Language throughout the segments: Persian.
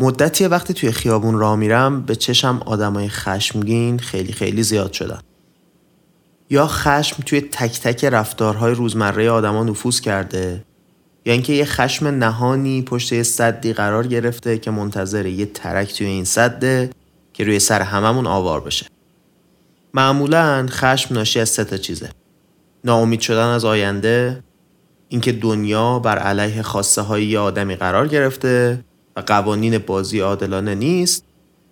مدتی وقتی توی خیابون راه میرم به چشم آدمای خشمگین خیلی خیلی زیاد شدن. یا خشم توی تک تک رفتارهای روزمره آدما نفوذ کرده. یا اینکه یه خشم نهانی پشت یه صدی قرار گرفته که منتظر یه ترک توی این صده که روی سر هممون آوار بشه. معمولا خشم ناشی از سه تا چیزه. ناامید شدن از آینده اینکه دنیا بر علیه خواسته های یه آدمی قرار گرفته و قوانین بازی عادلانه نیست.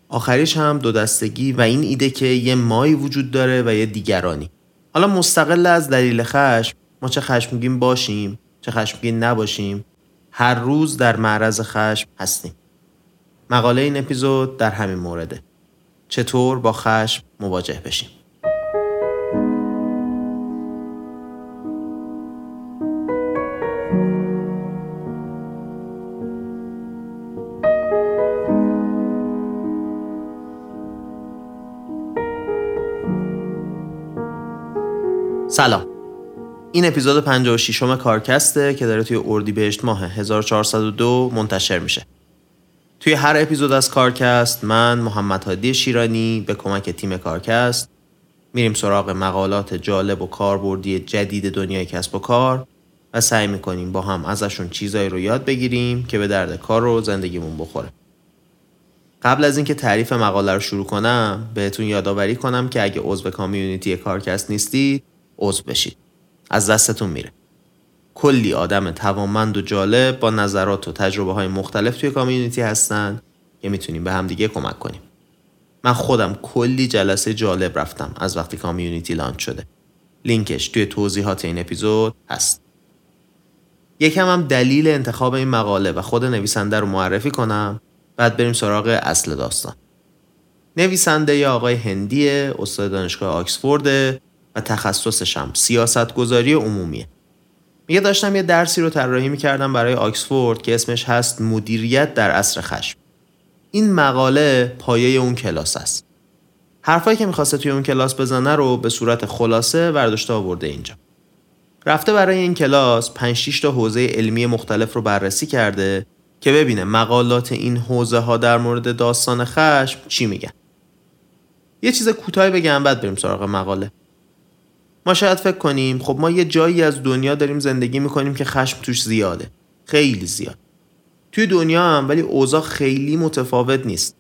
آخریش هم دو دستگی و این ایده که یه مایی وجود داره و یه دیگرانی. حالا مستقل از دلیل خشم ما چه خشمگین باشیم چه خشمگین نباشیم. هر روز در معرض خشم هستیم. مقاله این اپیزود در همین مورده. چطور با خشم مواجه بشیم؟ سلام. این اپیزود 56 م کارکسته که داره توی اردیبهشت ماه 1402 منتشر میشه. توی هر اپیزود از کارکست من محمد هادی شیرانی به کمک تیم کارکست میریم سراغ مقالات جالب و کاربردی جدید دنیای کسب و کار و سعی می‌کنیم با هم ازشون چیزایی رو یاد بگیریم که به درد کار و زندگیمون بخوره. قبل از اینکه تعریف مقاله رو شروع کنم بهتون یادآوری کنم که اگه عضو کامیونیتی کارکست نیستید عضو بشید. از دستتون میره. کلی آدم توانمند و جالب با نظرات و تجربه های مختلف توی کامیونیتی هستن که می‌تونیم به همدیگه کمک کنیم. من خودم کلی جلسه جالب رفتم از وقتی کامیونیتی لانچ شده. لینکش توی توضیحات این اپیزود هست. یکم هم دلیل انتخاب این مقاله و خود نویسنده رو معرفی کنم بعد بریم سراغ اصل داستان. نویسنده یا آقای هندیه استاد دانشگاه آکسفورد. تخصصش هم سیاست گذاری عمومیه. میگه داشتم یه درسی رو طراحی می‌کردم برای آکسفورد که اسمش هست مدیریت در عصر خشم. این مقاله پایه اون کلاس است. حرفایی که می‌خواسته توی اون کلاس بزنه رو به صورت خلاصه برداشته آورده اینجا. رفته برای این کلاس 5 تا حوزه علمی مختلف رو بررسی کرده که ببینه مقالات این حوزه ها در مورد داستان خشم چی میگن. یه چیز کوتاهی بگم بعد بریم سراغ مقاله. ما شاید فکر کنیم خب ما یه جایی از دنیا داریم زندگی می‌کنیم که خشم توش زیاده. خیلی زیاد. توی دنیا هم ولی اوضاع خیلی متفاوت نیست.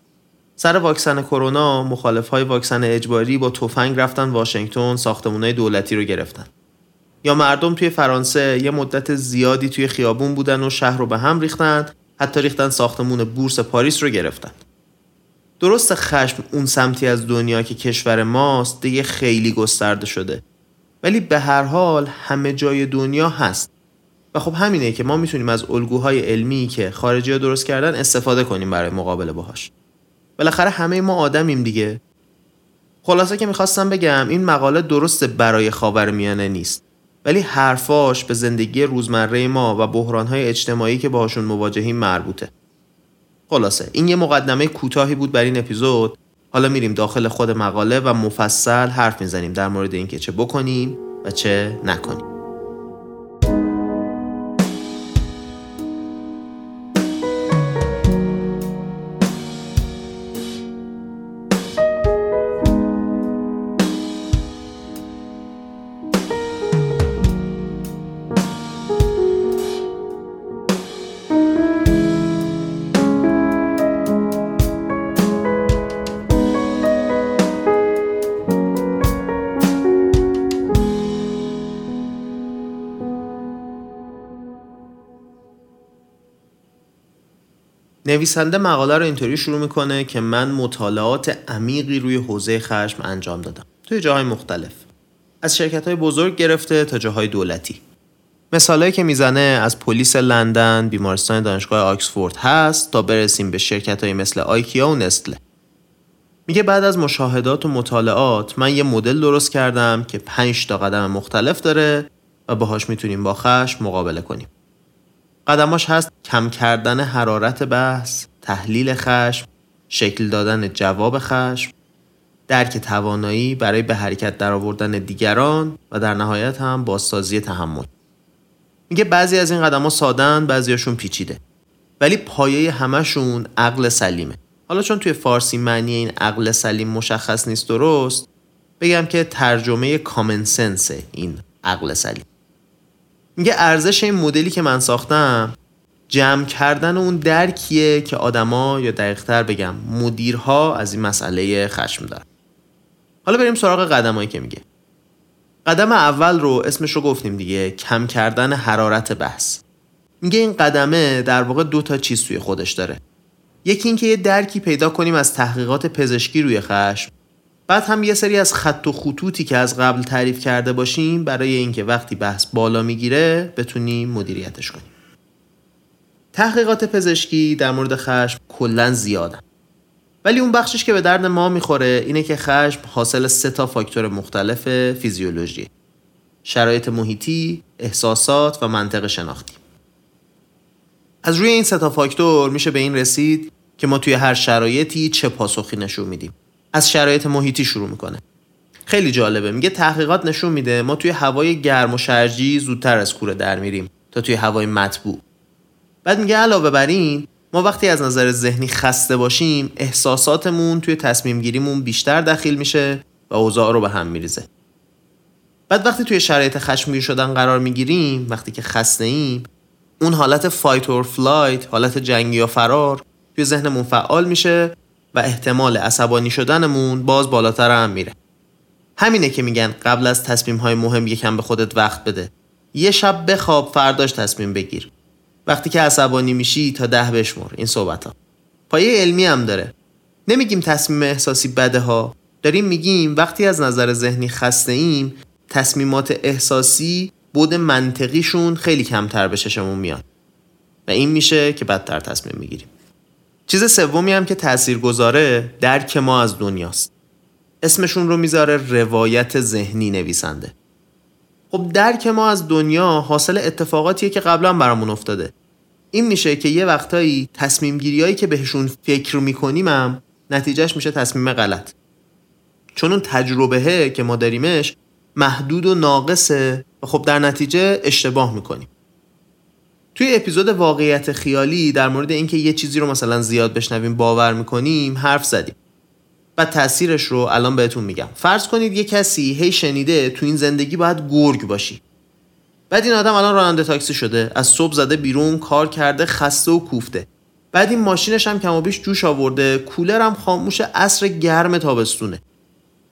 سر واکسن کرونا مخالف های واکسن اجباری با تفنگ رفتن واشنگتن ساختمون دولتی رو گرفتن. یا مردم توی فرانسه یه مدت زیادی توی خیابون بودن و شهر رو به هم ریختن حتی ریختن ساختمون بورس پاریس رو گرفتن. درست خشم اون سمتی از دنیا که کشور ماست دیگه خیلی گسترده شده. ولی به هر حال همه جای دنیا هست. و خب همینه که ما می‌تونیم از الگوهای علمی که خارجی ها درست کردن استفاده کنیم برای مقابله باهاش. بالاخره همه ما آدمیم دیگه. خلاصه که می‌خواستم بگم این مقاله درست برای خاورمیانه نیست. ولی حرفاش به زندگی روزمره ما و بحرانهای اجتماعی که باهاشون مواجهیم مربوطه. خلاصه این یه مقدمه کوتاهی بود بر این اپیزود. حالا میریم داخل خود مقاله و مفصل حرف می‌زنیم در مورد اینکه چه بکنیم و چه نکنیم. نویسنده مقاله رو اینطوری شروع می‌کنه که من مطالعات عمیقی روی حوزه خشم انجام دادم. توی جاهای مختلف. از شرکت های بزرگ گرفته تا جاهای دولتی. مثالهایی که می‌زنه از پلیس لندن بیمارستان دانشگاه آکسفورد هست تا برسیم به شرکت های مثل آیکیا و نستله میگه بعد از مشاهدات و مطالعات من یه مدل درست کردم که 5 تا قدم مختلف داره و باهاش می‌تونیم با خشم مقابله کنیم. قدماش هست کم کردن حرارت بحث، تحلیل خشم، شکل دادن جواب خشم، درک توانایی برای به حرکت درآوردن دیگران و در نهایت هم بازسازی تحمل. میگه بعضی از این قدم سادن بعضیاشون پیچیده. ولی پایه همشون عقل سلیمه حالا چون توی فارسی معنی این عقل سلیم مشخص نیست درست بگم که ترجمه کامن سنسه این عقل سلیم میگه ارزش این مدلی که من ساختم جمع کردن اون درکیه که آدما یا دقیقتر بگم مدیرها از این مسئله خشم دارن. حالا بریم سراغ قدمایی که میگه. قدم اول رو اسمش رو گفتیم دیگه کم کردن حرارت بحث. میگه این قدمه در واقع دو تا چیز توی خودش داره. یکی اینکه یه درکی پیدا کنیم از تحقیقات پزشکی روی خشم. بعد هم یه سری از خط و خطوطی که از قبل تعریف کرده باشیم برای اینکه وقتی بحث بالا می‌گیره بتونیم مدیریتش کنیم. تحقیقات پزشکی در مورد خشم کلا زیادن ولی اون بخشش که به درد ما می‌خوره اینه که خشم حاصل سه تا فاکتور مختلف فیزیولوژی. شرایط محیطی، احساسات و منطق شناختی. از روی این سه تا فاکتور میشه به این رسید که ما توی هر شرایطی چه پاسخی نشون میدیم. از شرایط محیطی شروع می‌کنه. خیلی جالبه. میگه تحقیقات نشون میده ما توی هوای گرم و شرجی زودتر از کوره در میریم تا توی هوای مطبوع. بعد میگه علاوه بر این ما وقتی از نظر ذهنی خسته باشیم احساساتمون توی تصمیم گیریمون بیشتر دخیل میشه و اوضاع رو به هم میریزه. بعد وقتی توی شرایط خشمگین شدن قرار می‌گیریم وقتی که خسته ایم اون حالت fight or flight حالت جنگی یا فرار توی ذهنمون فعال میشه و احتمال عصبانی شدنمون باز بالاتر هم میره. همینه که میگن قبل از تصمیم های مهم یکم به خودت وقت بده. یه شب بخواب فرداش تصمیم بگیر. وقتی که عصبانی میشی تا ده بشمر. این صحبت ها پایه علمی هم داره. نمیگیم تصمیم احساسی بده ها. داریم میگیم وقتی از نظر ذهنی خسته ایم تصمیمات احساسی بود منطقیشون خیلی کمتر به چشمون میاد و این میشه که بدتر تصمیم می‌گیریم. چیز سومی هم که تأثیر گذاره درک ما از دنیاست. اسمشون رو می‌ذاره روایت ذهنی نویسنده. خب درک ما از دنیا حاصل اتفاقاتیه که قبلا برامون افتاده. این میشه که یه وقتایی تصمیم گیریایی که بهشون فکر می‌کنیم هم نتیجهش میشه تصمیم غلط. چون اون تجربهه که ما داریمش محدود و ناقصه و خب در نتیجه اشتباه می‌کنیم. توی اپیزود واقعیت خیالی در مورد اینکه یه چیزی رو مثلا زیاد بشنویم باور می‌کنیم حرف زدیم. و تاثیرش رو الان بهتون میگم. فرض کنید یه کسی هی شنیده تو این زندگی باید گرگ باشی. بعد این آدم الان راننده تاکسی شده از صبح زده بیرون کار کرده خسته و کوفته. بعد این ماشینش هم کم و بیش جوش آورده کولر هم خاموش عصر گرم تابستونه.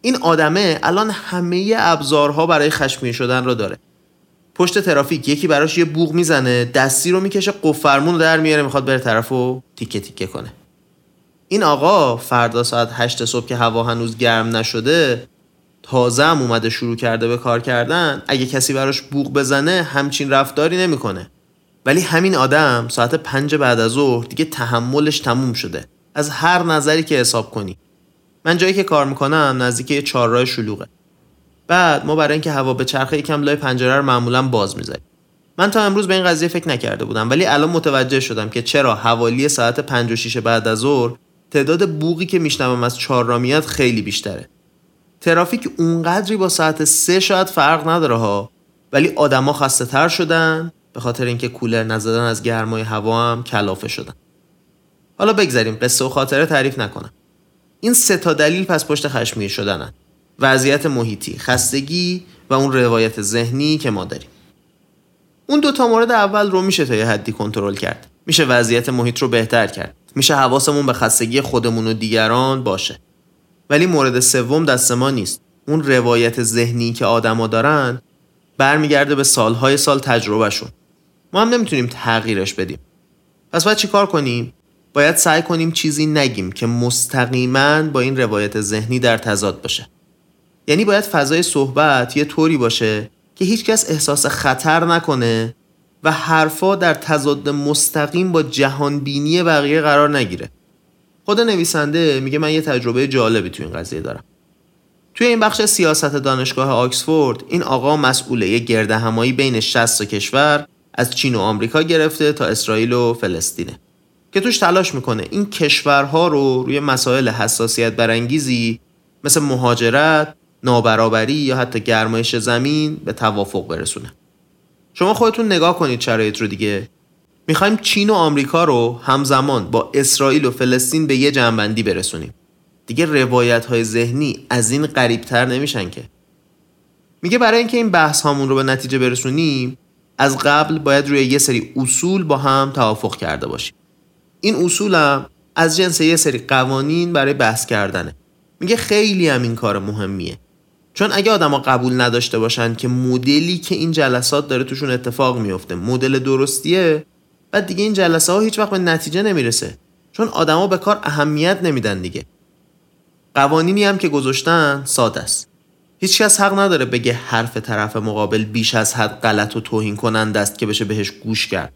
این آدمه الان همه ابزارها برای خشمگین شدن رو داره. پشت ترافیک یکی براش یه بوغ می‌زنه دستی رو می‌کشه قفرمون رو در میاره می‌خواد بره طرف و تیکه تیکه کنه. این آقا فردا ساعت هشت صبح که هوا هنوز گرم نشده تازه هم اومده شروع کرده به کار کردن. اگه کسی براش بوغ بزنه همچین رفتاری نمی‌کنه. ولی همین آدم ساعت پنج بعد از ظهر دیگه تحملش تموم شده. از هر نظری که حساب کنی. من جایی که کار می‌کنم نزدیک یه چهارراه شلوغه. بعد ما برای اینکه هوا به چرخه یکم لای پنجره رو معمولا باز می‌ذاریم. من تا امروز به این قضیه فکر نکرده بودم ولی الان متوجه شدم که چرا حوالی ساعت 5 و 6 بعد از ظهر تعداد بوقی که میشنوم از چهار میاد خیلی بیشتره. ترافیک اونقدری با ساعت سه شاید فرق نداره ها ولی آدما خسته تر شدن به خاطر اینکه کولر نزدن از گرمای هوا هم کلافه شدن. حالا بگذاریم قصه و خاطره تعریف نکنم. این سه تا دلیل پس پشت خشمگین شدنن. وضعیت محیطی خستگی و اون روایت ذهنی که ما داریم. اون دو تا مورد اول رو میشه تا یه حدی کنترل کرد. میشه وضعیت محیط رو بهتر کرد. میشه حواسمون به خستگی خودمون و دیگران باشه. ولی مورد سوم دست ما نیست. اون روایت ذهنی که آدما دارن برمیگرده به سالهای سال تجربهشون. ما هم نمی‌تونیم تغییرش بدیم. پس باید چی کار کنیم؟ باید سعی کنیم چیزی نگیم که مستقیما با این روایت ذهنی در تضاد باشه. یعنی باید فضای صحبت یه طوری باشه که هیچکس احساس خطر نکنه و حرفا در تضاد مستقیم با جهانبینی بقیه قرار نگیره. خود نویسنده میگه من یه تجربه جالبی تو این قضیه دارم. توی این بخش سیاست دانشگاه آکسفورد این آقا مسئوله یه گرده همایی بین 60 کشور از چین و آمریکا گرفته تا اسرائیل و فلسطینه که توش تلاش می‌کنه این کشورها رو روی مسائل حساسیت برانگیزی مثل مهاجرت، نابرابری یا حتی گرمایش زمین به توافق برسونه. شما خودتون نگاه کنید شرایط رو دیگه. می‌خوایم چین و آمریکا رو همزمان با اسرائیل و فلسطین به یه جنبندی برسونیم. دیگه روایت های ذهنی از این قریبتر نمیشن که. میگه برای اینکه این بحث هامون رو به نتیجه برسونیم از قبل باید روی یه سری اصول با هم توافق کرده باشیم. این اصول از جنس یه سری قوانین برای بحث کردنه. میگه خیلی هم این کار مهمیه. چون اگه آدما قبول نداشته باشن که مدلی که این جلسات داره توشون اتفاق میفته مدل درستیه بعد دیگه این جلسه ها هیچ وقت به نتیجه نمی‌رسه. چون آدما به کار اهمیت نمیدن دیگه. قوانینی هم که گذاشتن ساده است. هیچکس حق نداره بگه حرف طرف مقابل بیش از حد غلط و توهین کنند است که بشه بهش گوش کرد.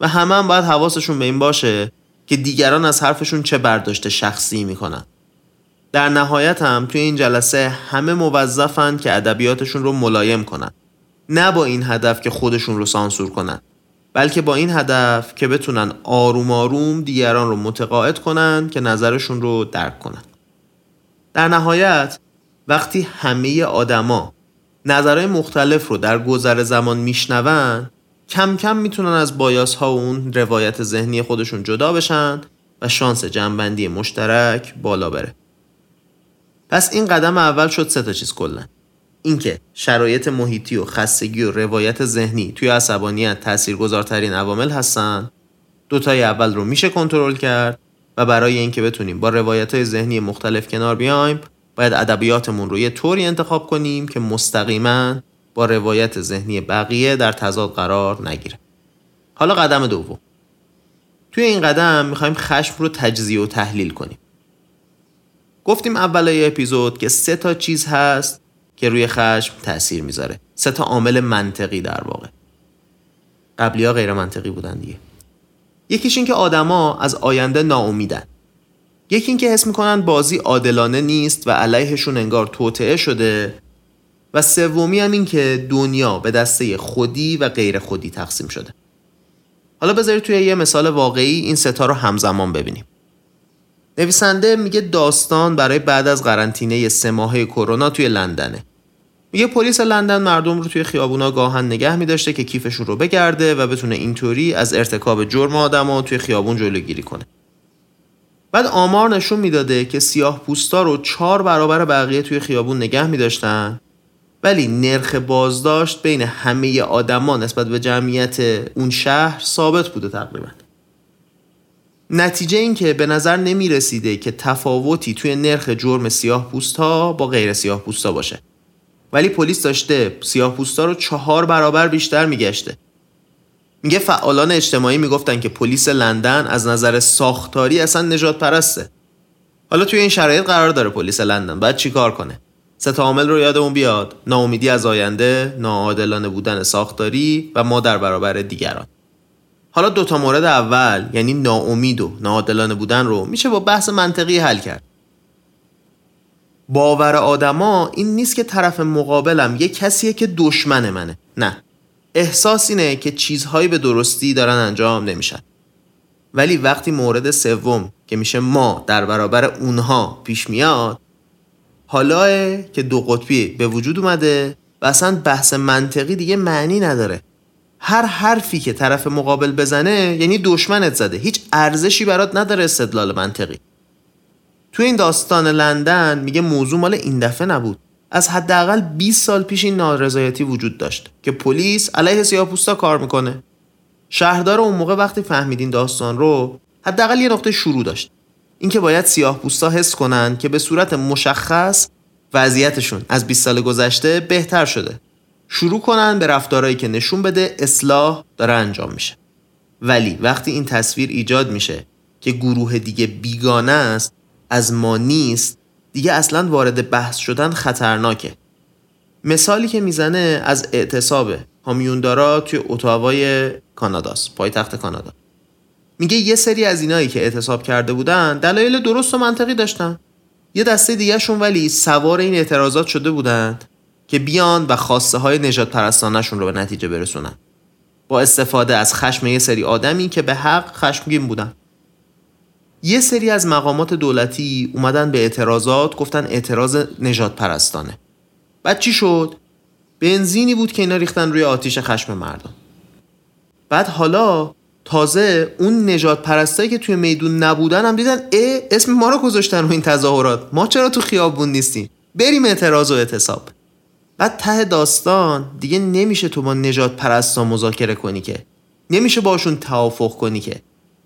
و همه هم باید حواسشون به این باشه که دیگران از حرفشون چه برداشت شخصی می‌کنن. در نهایت هم توی این جلسه همه موظفن که ادبیاتشون رو ملایم کنن. نه با این هدف که خودشون رو سانسور کنن بلکه با این هدف که بتونن آروم آروم دیگران رو متقاعد کنن که نظرشون رو درک کنن. در نهایت وقتی همه آدما نظرهای مختلف رو در گذر زمان میشنون کم کم می‌تونن از بایاس ها و اون روایت ذهنی خودشون جدا بشن و شانس جنبندی مشترک بالا بره. پس این قدم اول شد سه تا چیز کلا. اینکه شرایط محیطی و خستگی و روایت ذهنی توی عصبانیت تاثیرگذارترین عوامل هستن. دوتای اول رو میشه کنترل کرد و برای اینکه بتونیم با روایت های ذهنی مختلف کنار بیایم باید ادبیاتمون رو یه طوری انتخاب کنیم که مستقیما با روایت ذهنی بقیه در تضاد قرار نگیره. حالا قدم دوم. توی این قدم می‌خوایم خشم رو تجزیه و تحلیل کنیم. گفتیم اولای اپیزود که سه تا چیز هست که روی خشم تاثیر می‌ذاره. سه تا عامل منطقی در واقع. قبلی ها غیر منطقی بودن دیگه. یکیش این که آدما از آینده ناامیدن. یکی اینکه حس می‌کنن بازی عادلانه نیست و علیهشون انگار توطعه شده. و سومی هم این که دنیا به دسته خودی و غیر خودی تقسیم شده. حالا بذارید توی یه مثال واقعی این ستا رو همزمان ببینیم. نویسنده میگه داستان برای بعد از قرنطینه سه ماهه کرونا توی لندنه. میگه پلیس لندن مردم رو توی خیابونا گاهن نگه میداشته که کیفشون رو بگرده و بتونه اینطوری از ارتکاب جرم آدما توی خیابون جلوگیری کنه. بعد آمار نشون می‌داده که سیاه پوستا رو چهار برابر بقیه توی خیابون نگه میداشتن ولی نرخ بازداشت بین همه آدما نسبت به جمعیت اون شهر ثابت بوده تقریبا. نتیجه این که به نظر نمی رسیده که تفاوتی توی نرخ جرم سیاه پوستا با غیر سیاه پوستا باشه. ولی پلیس داشته سیاه پوستا رو چهار برابر بیشتر میگشته. میگه فعالان اجتماعی می‌گفتن که پلیس لندن از نظر ساختاری اصلا نجات پرسته. حالا توی این شرایط قرار داره پلیس لندن. باید چیکار کنه؟ سه عامل رو یادمون بیاد. ناامیدی از آینده ناعادلانه بودن ساختاری و ما در برابر دیگران. حالا دوتا مورد اول یعنی ناامید و ناعادلانه بودن رو میشه با بحث منطقی حل کرد. باور آدما این نیست که طرف مقابلم یه کسیه که دشمن منه. نه. احساس اینه که چیزهایی به درستی دارن انجام نمیشن. ولی وقتی مورد سوم که میشه ما در برابر اونها پیش میاد حالا که دو قطبی به وجود اومده و اصلا بحث منطقی دیگه معنی نداره. هر حرفی که طرف مقابل بزنه یعنی دشمنت زده. هیچ ارزشی برات نداره استدلال منطقی. تو این داستان لندن میگه موضوع مال این دفعه نبود. از حداقل 20 سال پیش این نارضایتی وجود داشت که پلیس علیه سیاه‌پوستا کار می‌کنه. شهردار اون موقع وقتی فهمیدین داستان رو حداقل یه نقطه شروع داشت. اینکه باید سیاه‌پوستا حس کنن که به صورت مشخص وضعیتشون از 20 سال گذشته بهتر شده. شروع کنن به رفتارهایی که نشون بده اصلاح داره انجام میشه. ولی وقتی این تصویر ایجاد میشه که گروه دیگه بیگانه است از ما نیست دیگه اصلا وارد بحث شدن خطرناکه. مثالی که می‌زنه از اعتصاب هامیوندارا توی اتاوای کاناداست پایتخت کانادا. میگه یه سری از اینایی که اعتصاب کرده بودن دلایل درست و منطقی داشتن. یه دسته دیگهشون ولی سوار این اعتراضات شده بودند. که بیان و خواسته های نجات پرستانشون رو به نتیجه برسونن. با استفاده از خشم یه سری آدمی که به حق خشمگین بودن. یه سری از مقامات دولتی اومدن به اعتراضات گفتن اعتراض نجات پرستانه بعد چی شد؟ بنزینی بود که اینا ریختن روی آتیش خشم مردم. بعد حالا تازه اون نجات پرستایی که توی میدون نبودن هم دیدن ا اسم ما رو گذاشتن رو این تظاهرات. ما چرا تو خیابون نیستیم؟ بریم اعتراض و اعتصاب. بعد ته داستان دیگه نمیشه تو با نجات پرستا مذاکره کنی که. نمیشه باشون توافق کنی که.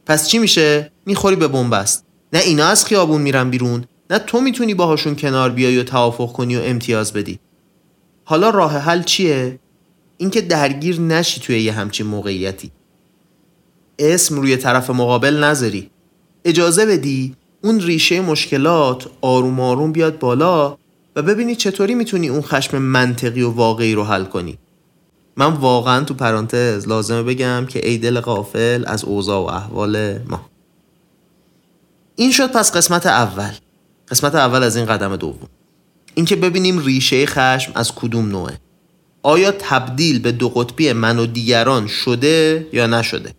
پس چی میشه؟ می‌خوری به بنبست. نه اینا از خیابون میرن بیرون نه تو می‌تونی باهاشون کنار بیای و توافق کنی و امتیاز بدی. حالا راه حل چیه؟ اینکه درگیر نشی توی یه همچین موقعیتی. اسم روی طرف مقابل نذاری. اجازه بدی اون ریشه مشکلات آروم آروم بیاد بالا و ببینی چطوری می‌تونی اون خشم منطقی و واقعی رو حل کنی. من واقعا تو پرانتز لازمه بگم که ای دل غافل از اوضاع و احوال ما. این شد پس قسمت اول. قسمت اول از این قدم دوم. اینکه ببینیم ریشه خشم از کدوم نوعه. آیا تبدیل به دو قطبی من و دیگران شده یا نشده؟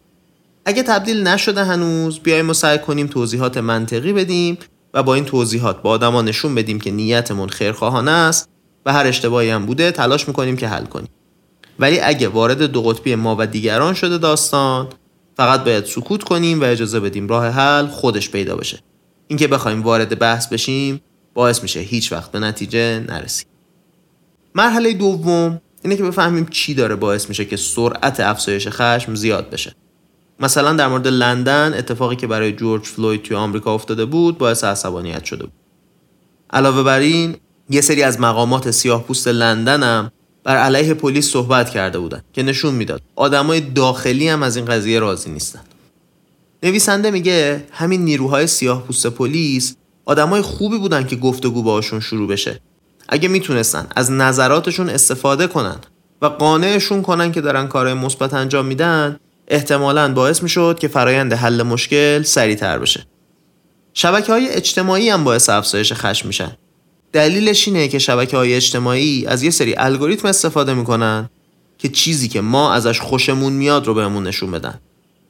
اگه تبدیل نشده هنوز بیایم و سعی کنیم توضیحات منطقی بدیم و با این توضیحات با آدما نشون بدیم که نیتمون خیرخواهانه است و هر اشتباهی هم بوده تلاش می‌کنیم که حل کنیم. ولی اگه وارد دو قطبی ما و دیگران شده داستان فقط باید سکوت کنیم و اجازه بدیم راه حل خودش پیدا بشه. اینکه بخوایم وارد بحث بشیم باعث میشه هیچ وقت به نتیجه نرسیم. مرحله دوم اینه که بفهمیم چی داره باعث میشه که سرعت افزایش خشم زیاد بشه. مثلا در مورد لندن اتفاقی که برای جورج فلوید توی آمریکا افتاده بود باعث عصبانیت شده بود. علاوه بر این یه سری از مقامات سیاه پوست لندن هم بر علیه پلیس صحبت کرده بودن که نشون می‌داد آدمای داخلی هم از این قضیه راضی نیستن. نویسنده میگه همین نیروهای سیاه پوست پلیس آدمای خوبی بودن که گفتگو باشون شروع بشه. اگه می‌تونستن از نظراتشون استفاده کنن و قانعشون کنن که دارن کارهای مثبت انجام میدن احتمالا باعث می‌شد که فرایند حل مشکل سریعتر بشه. شبکه های اجتماعی هم باعث افزایش خشم میشن. دلیلش اینه که شبکه های اجتماعی از یه سری الگوریتم استفاده می‌کنن که چیزی که ما ازش خوشمون میاد رو بهمون نشون بدن.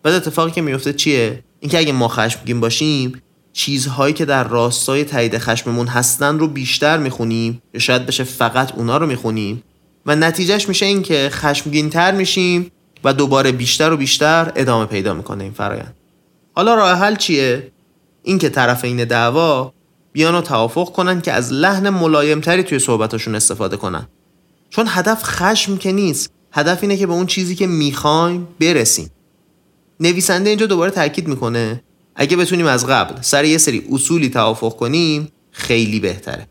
بعد اتفاقی که میفته چیه؟ اینکه اگه ما خشمگین باشیم چیزهایی که در راستای تایید خشممون هستن رو بیشتر می‌خونیم یا شاید بشه فقط اونا رو می‌خونیم. و نتیجهش میشه اینکه خشمگین تر میشیم و دوباره بیشتر و بیشتر ادامه پیدا می‌کنه این فرایند. حالا راه حل چیه؟ اینکه طرفین دعوا بیان و توافق کنن که از لحن ملایمتری توی صحبتاشون استفاده کنن. چون هدف خشم که نیست. هدف اینه که به اون چیزی که می‌خوایم برسیم. نویسنده اینجا دوباره تاکید می‌کنه اگه بتونیم از قبل سر یه سری اصولی توافق کنیم خیلی بهتره.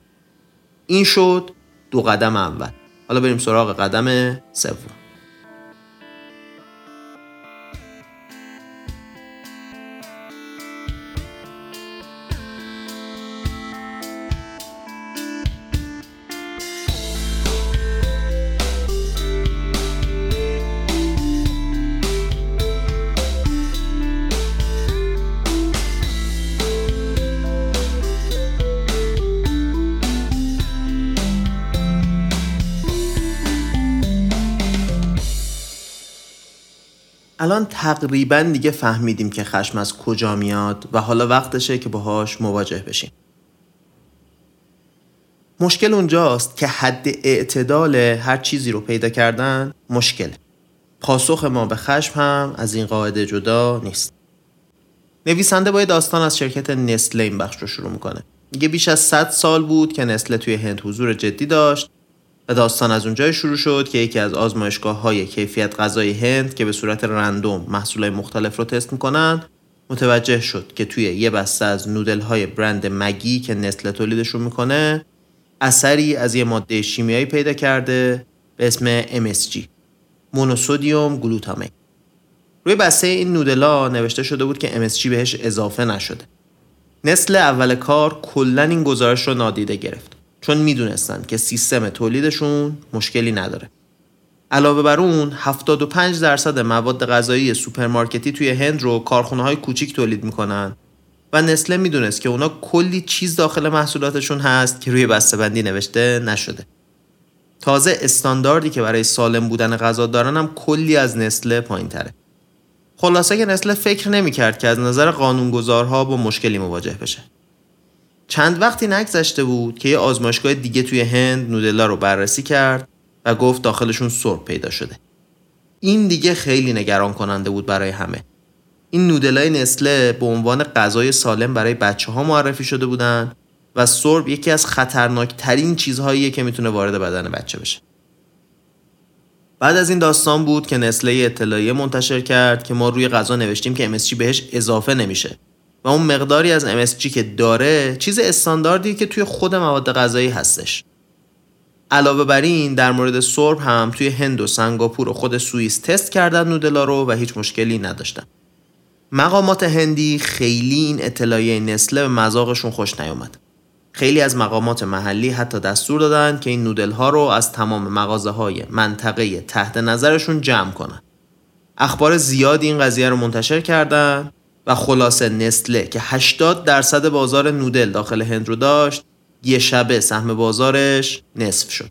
این شد دو قدم اول. حالا بریم سراغ قدم سوم. الان تقریبا دیگه فهمیدیم که خشم از کجا میاد و حالا وقتشه که باهاش مواجه بشیم. مشکل اونجاست که حد اعتدال هر چیزی رو پیدا کردن مشکل. پاسخ ما به خشم هم از این قاعده جدا نیست. نویسنده باید داستان از شرکت نسله این بخش رو شروع می‌کنه. میگه بیش از 100 سال بود که نسله توی هند حضور جدی داشت. و داستان از اونجای شروع شد که یکی از آزمایشگاه های کیفیت غذای هند که به صورت رندوم محصولای مختلف رو تست می‌کنن متوجه شد که توی یه بسته از نودل های برند مگی که نسل تولیدشون می‌کنه اثری از یه ماده شیمیایی پیدا کرده به اسم MSG مونوسودیوم گلوتامین. روی بسته این نودلا نوشته شده بود که MSG بهش اضافه نشده. نسل اول کار کلا این گزارش رو نادیده گرفت. چون می‌دونستن که سیستم تولیدشون مشکلی نداره. علاوه بر اون 75 درصد مواد غذایی سوپرمارکتی توی هند رو کارخونه های کوچیک تولید می‌کنن و نسله می‌دونست که اونا کلی چیز داخل محصولاتشون هست که روی بندی نوشته نشده. تازه استانداردی که برای سالم بودن غذا دارن هم کلی از نسله پایین تره. خلاصه که نسله فکر نمی‌کرد که از نظر قانونگذارها با مشکلی مواجه بشه. چند وقتی نگذشته بود که یه آزمایشگاه دیگه توی هند نودلا رو بررسی کرد و گفت داخلشون سرب پیدا شده. این دیگه خیلی نگران کننده بود برای همه. این نودلای نسله به عنوان غذای سالم برای بچه ها معرفی شده بودن و سرب یکی از خطرناکترین چیزهاییه که می‌تونه وارد بدن بچه بشه. بعد از این داستان بود که نسله اطلاعیه منتشر کرد که ما روی غذا نوشتیم که MSG بهش اضافه نمیشه. و اون مقداری از MSG که داره چیز استانداردی که توی خود مواد غذایی هستش. علاوه بر این در مورد سرب هم توی هند و سنگاپور و خود سوئیس تست کردن نودلا رو و هیچ مشکلی نداشتن. مقامات هندی خیلی این اطلاعیه نسله به مذاقشون خوش نیومد. خیلی از مقامات محلی حتی دستور دادن که این نودل ها رو از تمام مغازه های منطقه تحت نظرشون جمع کنن. اخبار زیادی این قضیه رو منتشر کردن. و خلاصه نسله که 80 درصد بازار نودل داخل هند رو داشت یه شبه سهم بازارش نصف شد.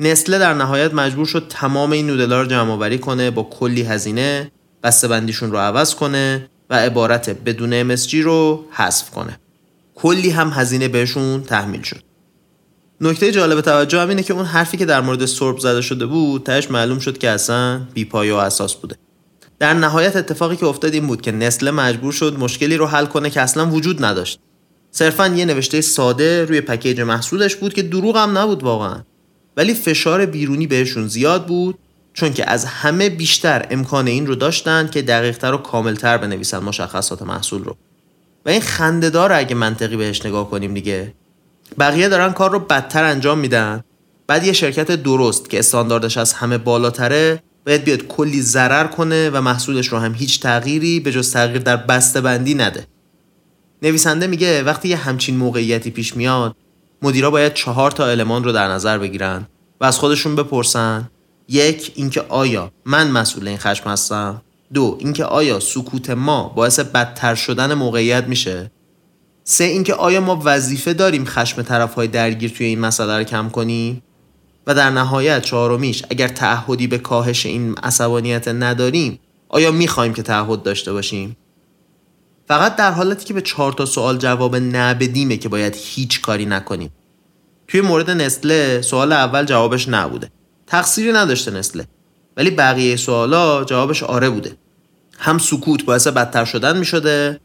نسله در نهایت مجبور شد تمام این نودل ها رو جمع آوری کنه با کلی هزینه بسته بندیشون رو عوض کنه و عبارت بدون MSG رو حذف کنه. کلی هم هزینه بهشون تحمیل شد نکته جالب توجه هم اینه که اون حرفی که در مورد سرب زده شده بود تهش معلوم شد که اصلا بیپایه و اساس بوده در نهایت اتفاقی که افتاد این بود که نسل مجبور شد مشکلی رو حل کنه که اصلا وجود نداشت. صرفا یه نوشته ساده روی پکیج محصولش بود که دروغ هم نبود واقعا. ولی فشار بیرونی بهشون زیاد بود چون که از همه بیشتر امکان این رو داشتن که دقیقتر و کاملتر بنویسن مشخصات محصول رو. و این خنده داره اگه منطقی بهش نگاه کنیم دیگه. بقیه دارن کار رو بدتر انجام میدن. بعد یه شرکت درست که استانداردش از همه بالاتره باید بیاد کلی ضرر کنه و محصولش رو هم هیچ تغییری به جز تغییر در بسته بندی نده. نویسنده میگه وقتی یه همچین موقعیتی پیش میاد مدیرا باید چهار تا المان رو در نظر بگیرن و از خودشون بپرسن. یک اینکه آیا من مسئول این خشم هستم. دو اینکه آیا سکوت ما باعث بدتر شدن موقعیت میشه. سه اینکه آیا ما وظیفه داریم خشم طرف های درگیر توی این مسئله رو کم کنیم. و در نهایت چهارمیش اگر تعهدی به کاهش این عصبانیت نداریم آیا می‌خوایم که تعهد داشته باشیم؟ فقط در حالتی که به چهار تا سوال جواب نبدیمه که باید هیچ کاری نکنیم. توی مورد نسله سوال اول جوابش نبوده. تقصیری نداشته نسله. ولی بقیه سوالا جوابش آره بوده. هم سکوت باعث بدتر شدن می شده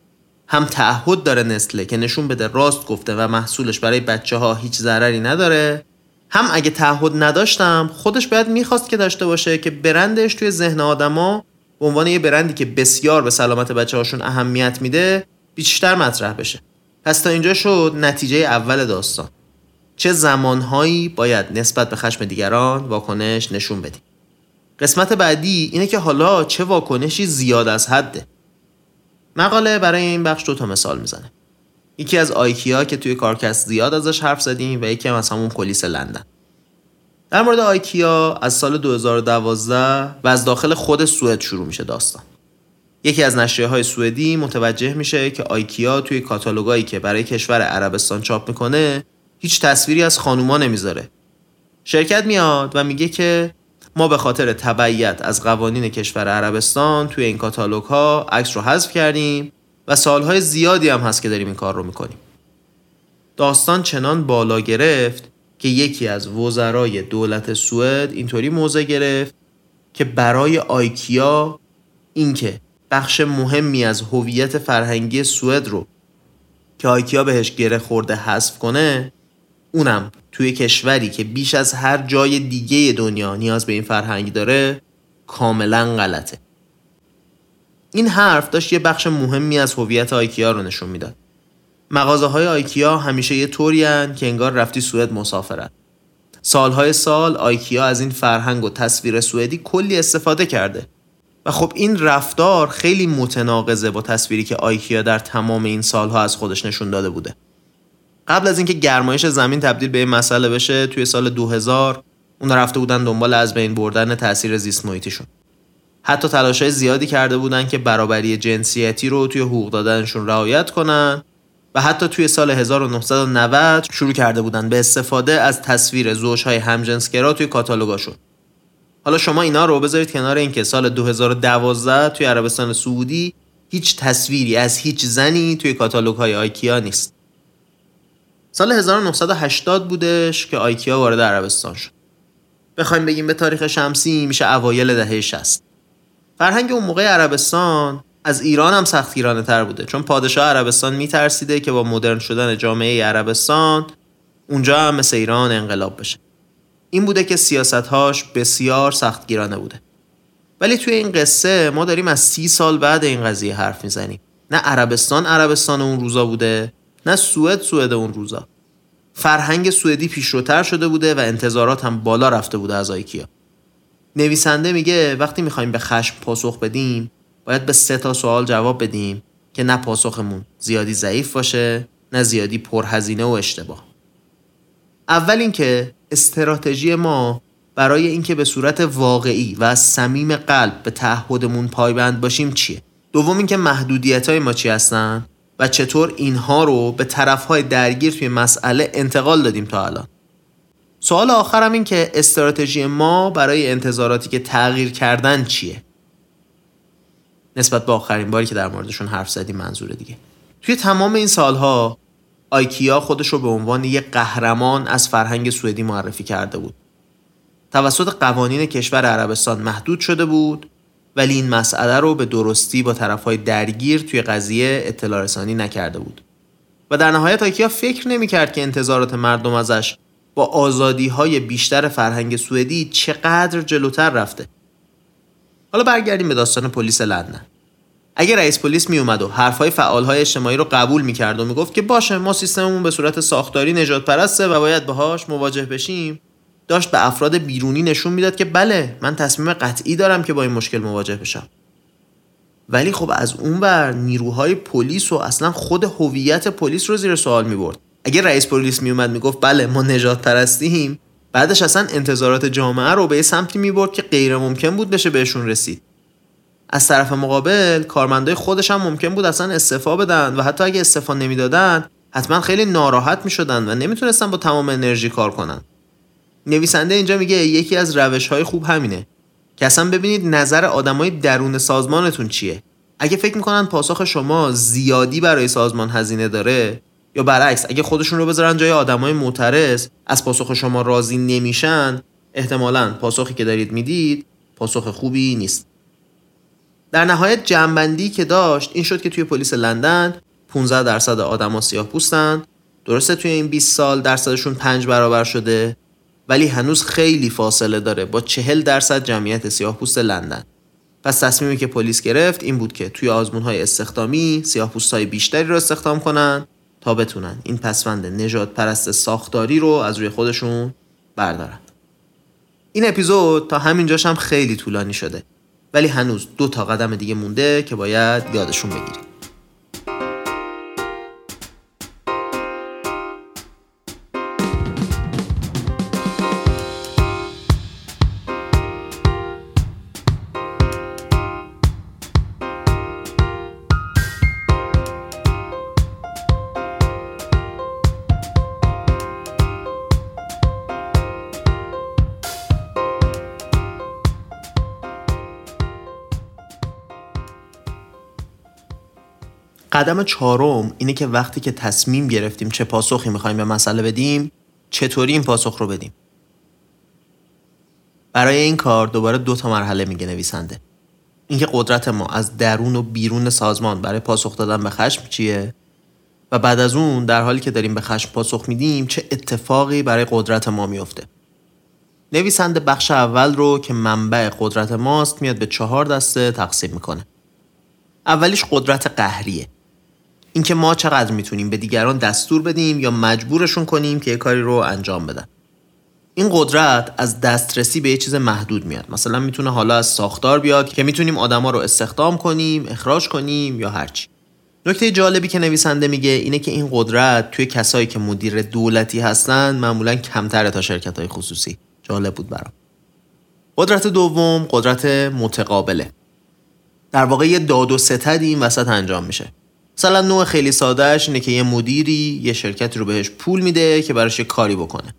هم تعهد داره نسله که نشون بده راست گفته و محصولش برای بچه ها هیچ ضرری نداره هم اگه تعهد نداشتم خودش باید می‌خواست که داشته باشه که برندش توی ذهن آدما به عنوان یه برندی که بسیار به سلامت بچه هاشون اهمیت میده بیشتر مطرح بشه. پس تا اینجا شد نتیجه اول داستان. چه زمانهایی باید نسبت به خشم دیگران واکنش نشون بدیم؟ قسمت بعدی اینه که حالا چه واکنشی زیاد از حده؟ مقاله برای این بخش دو تا مثال می‌زنه. یکی از آیکیا که توی کارکست زیاد ازش حرف زدیم و یکی هم از همون پلیس لندن. در مورد آیکیا از سال 2012 و از داخل خود سوئد شروع میشه داستان. یکی از نشریه های سوئدی متوجه میشه که آیکیا توی کاتالوگایی که برای کشور عربستان چاپ می‌کنه هیچ تصویری از خانوما نمی‌ذاره. شرکت میاد و میگه که ما به خاطر تبعیت از قوانین کشور عربستان توی این کاتالوگ ها عکس رو حذف کردیم و سالهای زیادی هم هست که داریم این کار رو می‌کنیم. داستان چنان بالا گرفت که یکی از وزرای دولت سوئد اینطوری موضع گرفت که برای آیکیا اینکه بخش مهمی از هویت فرهنگی سوئد رو که آیکیا بهش گره خورده حذف کنه اونم توی کشوری که بیش از هر جای دیگه دنیا نیاز به این فرهنگ داره کاملا غلطه. این حرف داشت یه بخش مهمی از هویت آیکیا رو نشون می‌داد. مغازه های آیکیا همیشه یه طوری که انگار رفتی سوئد مسافرت. سالهای سال آیکیا از این فرهنگ و تصویر سوئدی کلی استفاده کرده. و خب این رفتار خیلی متناقضه با تصویری که آیکیا در تمام این سالها از خودش نشون داده بوده. قبل از اینکه گرمایش زمین تبدیل به این مسئله بشه توی سال 2000 اون رفته بودن دنبال از بین بردن تاثیر زیست محیطیشون حتی تلاشای زیادی کرده بودن که برابری جنسیتی رو توی حقوق دادنشون رعایت کنن و حتی توی سال 1990 شروع کرده بودن به استفاده از تصویر زوجهای همجنسگرا توی کاتالوگاشون حالا شما اینا رو بذارید کنار اینکه سال 2012 توی عربستان سعودی هیچ تصویری از هیچ زنی توی کاتالوگ های آیکیا نیست سال 1980 بودش که آیکیا وارد عربستان شد. بخوایم بگیم به تاریخ شمسی میشه اوایل دهه 60. فرهنگ اون موقع عربستان از ایران هم سختگیرانه تر بوده. چون پادشاه عربستان میترسیده که با مدرن شدن جامعه عربستان اونجا هم مثل ایران انقلاب بشه. این بوده که سیاستهاش بسیار سختگیرانه بوده. ولی توی این قصه ما داریم از سی سال بعد این قضیه حرف می‌زنیم. نه عربستان عربستان اون روزا بوده نه سوئد سوئد اون روزا. فرهنگ سوئدی پیشروتر شده بوده و انتظارات هم بالا رفته بوده از آیکیا. نویسنده میگه وقتی می‌خوایم به خشم پاسخ بدیم باید به سه تا سوال جواب بدیم که نه پاسخمون زیادی ضعیف باشه نه زیادی پرهزینه و اشتباه. اول اینکه استراتژی ما برای اینکه به صورت واقعی و از صمیم قلب به تعهدمون پایبند باشیم چیه؟ دوم اینکه محدودیت های ما چی هستن و چطور اینها رو به طرف های درگیر توی مسئله انتقال دادیم تا الان. سوال آخرم این که استراتژی ما برای انتظاراتی که تغییر کردن چیه؟ نسبت به آخرین باری که در موردشون حرف زدیم منظور دیگه. توی تمام این سالها آیکیا خودش رو به عنوان یک قهرمان از فرهنگ سوئدی معرفی کرده بود. توسط قوانین کشور عربستان محدود شده بود ولی این مسئله رو به درستی با طرفهای درگیر توی قضیه اطلاع رسانی نکرده بود. و در نهایت آیکیا فکر نمی‌کرد که انتظارات مردم ازش با آزادی های بیشتر فرهنگ سوئدی چقدر جلوتر رفته. حالا برگردیم به داستان پلیس لندن. اگر رئیس پلیس می اومد و حرفهای فعالهای اجتماعی رو قبول می‌کرد و می‌گفت که باشه ما سیستممون به صورت ساختاری نجات پرسته و باید باهاش مواجه بشیم داشت به افراد بیرونی نشون می‌داد که بله من تصمیم قطعی دارم که با این مشکل مواجه بشم. ولی خب از اون بر نیروهای پلیس و اصلا خود هویت پلیس رو زیر سوال می برد اگر رئیس پلیس می اومد می‌گفت بله ما نجات پرستیم بعدش اصلا انتظارات جامعه رو به سمتی می برد که غیر ممکن بود بشه بهشون رسید. از طرف مقابل کارمندای خودش هم ممکن بود اصلا استعفا بدن و حتی اگه استعفا نمی‌دادن حتما خیلی ناراحت می شدن و نمی‌تونستن با تمام انرژی کار کنن. نویسنده اینجا میگه یکی از روش های خوب همینه که اصلا ببینید نظر آدمای درون سازمانتون چیه. اگه فکر می‌کنن پاسخ شما زیادی برای سازمان هزینه داره یا برعکس اگه خودشون رو بذارن جای آدمای معترض از پاسخ شما راضی نمیشن احتمالا پاسخی که دارید می‌دید پاسخ خوبی نیست. در نهایت جنبندی که داشت این شد که توی پلیس لندن 15 درصد آدما سیاه پوستن. درسته توی این 20 سال درصدشون 5 برابر شده ولی هنوز خیلی فاصله داره با 40 درصد جمعیت سیاه پوست لندن. پس تصمیمی که پلیس گرفت این بود که توی آزمون های استخدامی سیاه های بیشتری رو استخدام کنن تا بتونن این پسوند نجات پرست ساختاری رو از روی خودشون بردارن. این اپیزود تا همینجاش هم خیلی طولانی شده ولی هنوز دو تا قدم دیگه مونده که باید یادشون بگیریم. قدم چهارم اینه که وقتی که تصمیم گرفتیم چه پاسخی می‌خوایم به مسئله بدیم چطوری این پاسخ رو بدیم؟ برای این کار دوباره دو تا مرحله میگه نویسنده. اینکه قدرت ما از درون و بیرون سازمان برای پاسخ دادن به خشم چیه؟ و بعد از اون در حالی که داریم به خشم پاسخ میدیم چه اتفاقی برای قدرت ما میفته نویسنده بخش اول رو که منبع قدرت ماست میاد به چهار دسته تقسیم می‌کنه. اولیش قدرت قهریه. اینکه ما چقدر می‌تونیم به دیگران دستور بدیم یا مجبورشون کنیم که یه کاری رو انجام بدن. این قدرت از دسترسی به یه چیز محدود میاد. مثلا می‌تونه حالا از ساختار بیاد که می‌تونیم آدما رو استخدام کنیم اخراج کنیم یا هرچی نکته جالبی که نویسنده میگه اینه که این قدرت توی کسایی که مدیر دولتی هستن معمولا کمتره تا شرکت های خصوصی. جالب بود برام. قدرت دوم قدرت متقابله. در واقع یه داد و ستدی این وسط انجام میشه. مثلا نوع خیلی سادهش اینه که یه مدیری یه شرکتی رو بهش پول میده که براش کاری بکنه.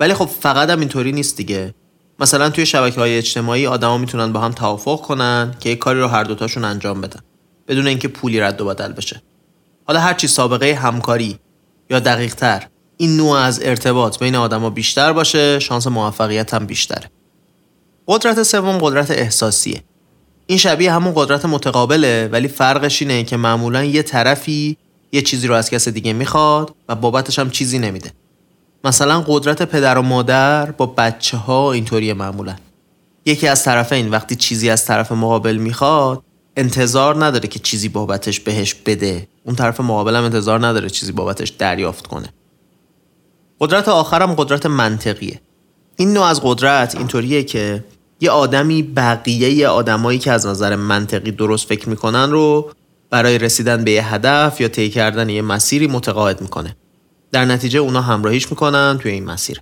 ولی خب فقط هم اینطوری نیست دیگه. مثلا توی شبکه های اجتماعی آدما می‌تونن با هم توافق کنن که یه کاری رو هر دوتاشون انجام بدن بدون اینکه پولی رد و بدل بشه. حالا هرچی سابقه همکاری یا دقیق تر این نوع از ارتباط بین آدما بیشتر باشه شانس موفقیت هم بیشتره. قدرت سوم قدرت احساسیه. این شبیه همون قدرت متقابله ولی فرقش اینه که معمولا یه طرفی یه چیزی رو از کس دیگه می‌خواد و بابتش هم چیزی نمیده. مثلا قدرت پدر و مادر با بچه ها اینطوری معمولا. یکی از این وقتی چیزی از طرف مقابل می‌خواد انتظار نداره که چیزی بابتش بهش بده. اون طرف مقابل هم انتظار نداره چیزی بابتش دریافت کنه. قدرت آخرم قدرت منطقیه. این نوع از قدرت اینطوریه که یه آدمی بقیه آدمایی که از نظر منطقی درست فکر می‌کنن رو برای رسیدن به یه هدف یا طی کردن یه مسیری متقاعد می‌کنه. در نتیجه اونا همراهیش می‌کنن توی این مسیر.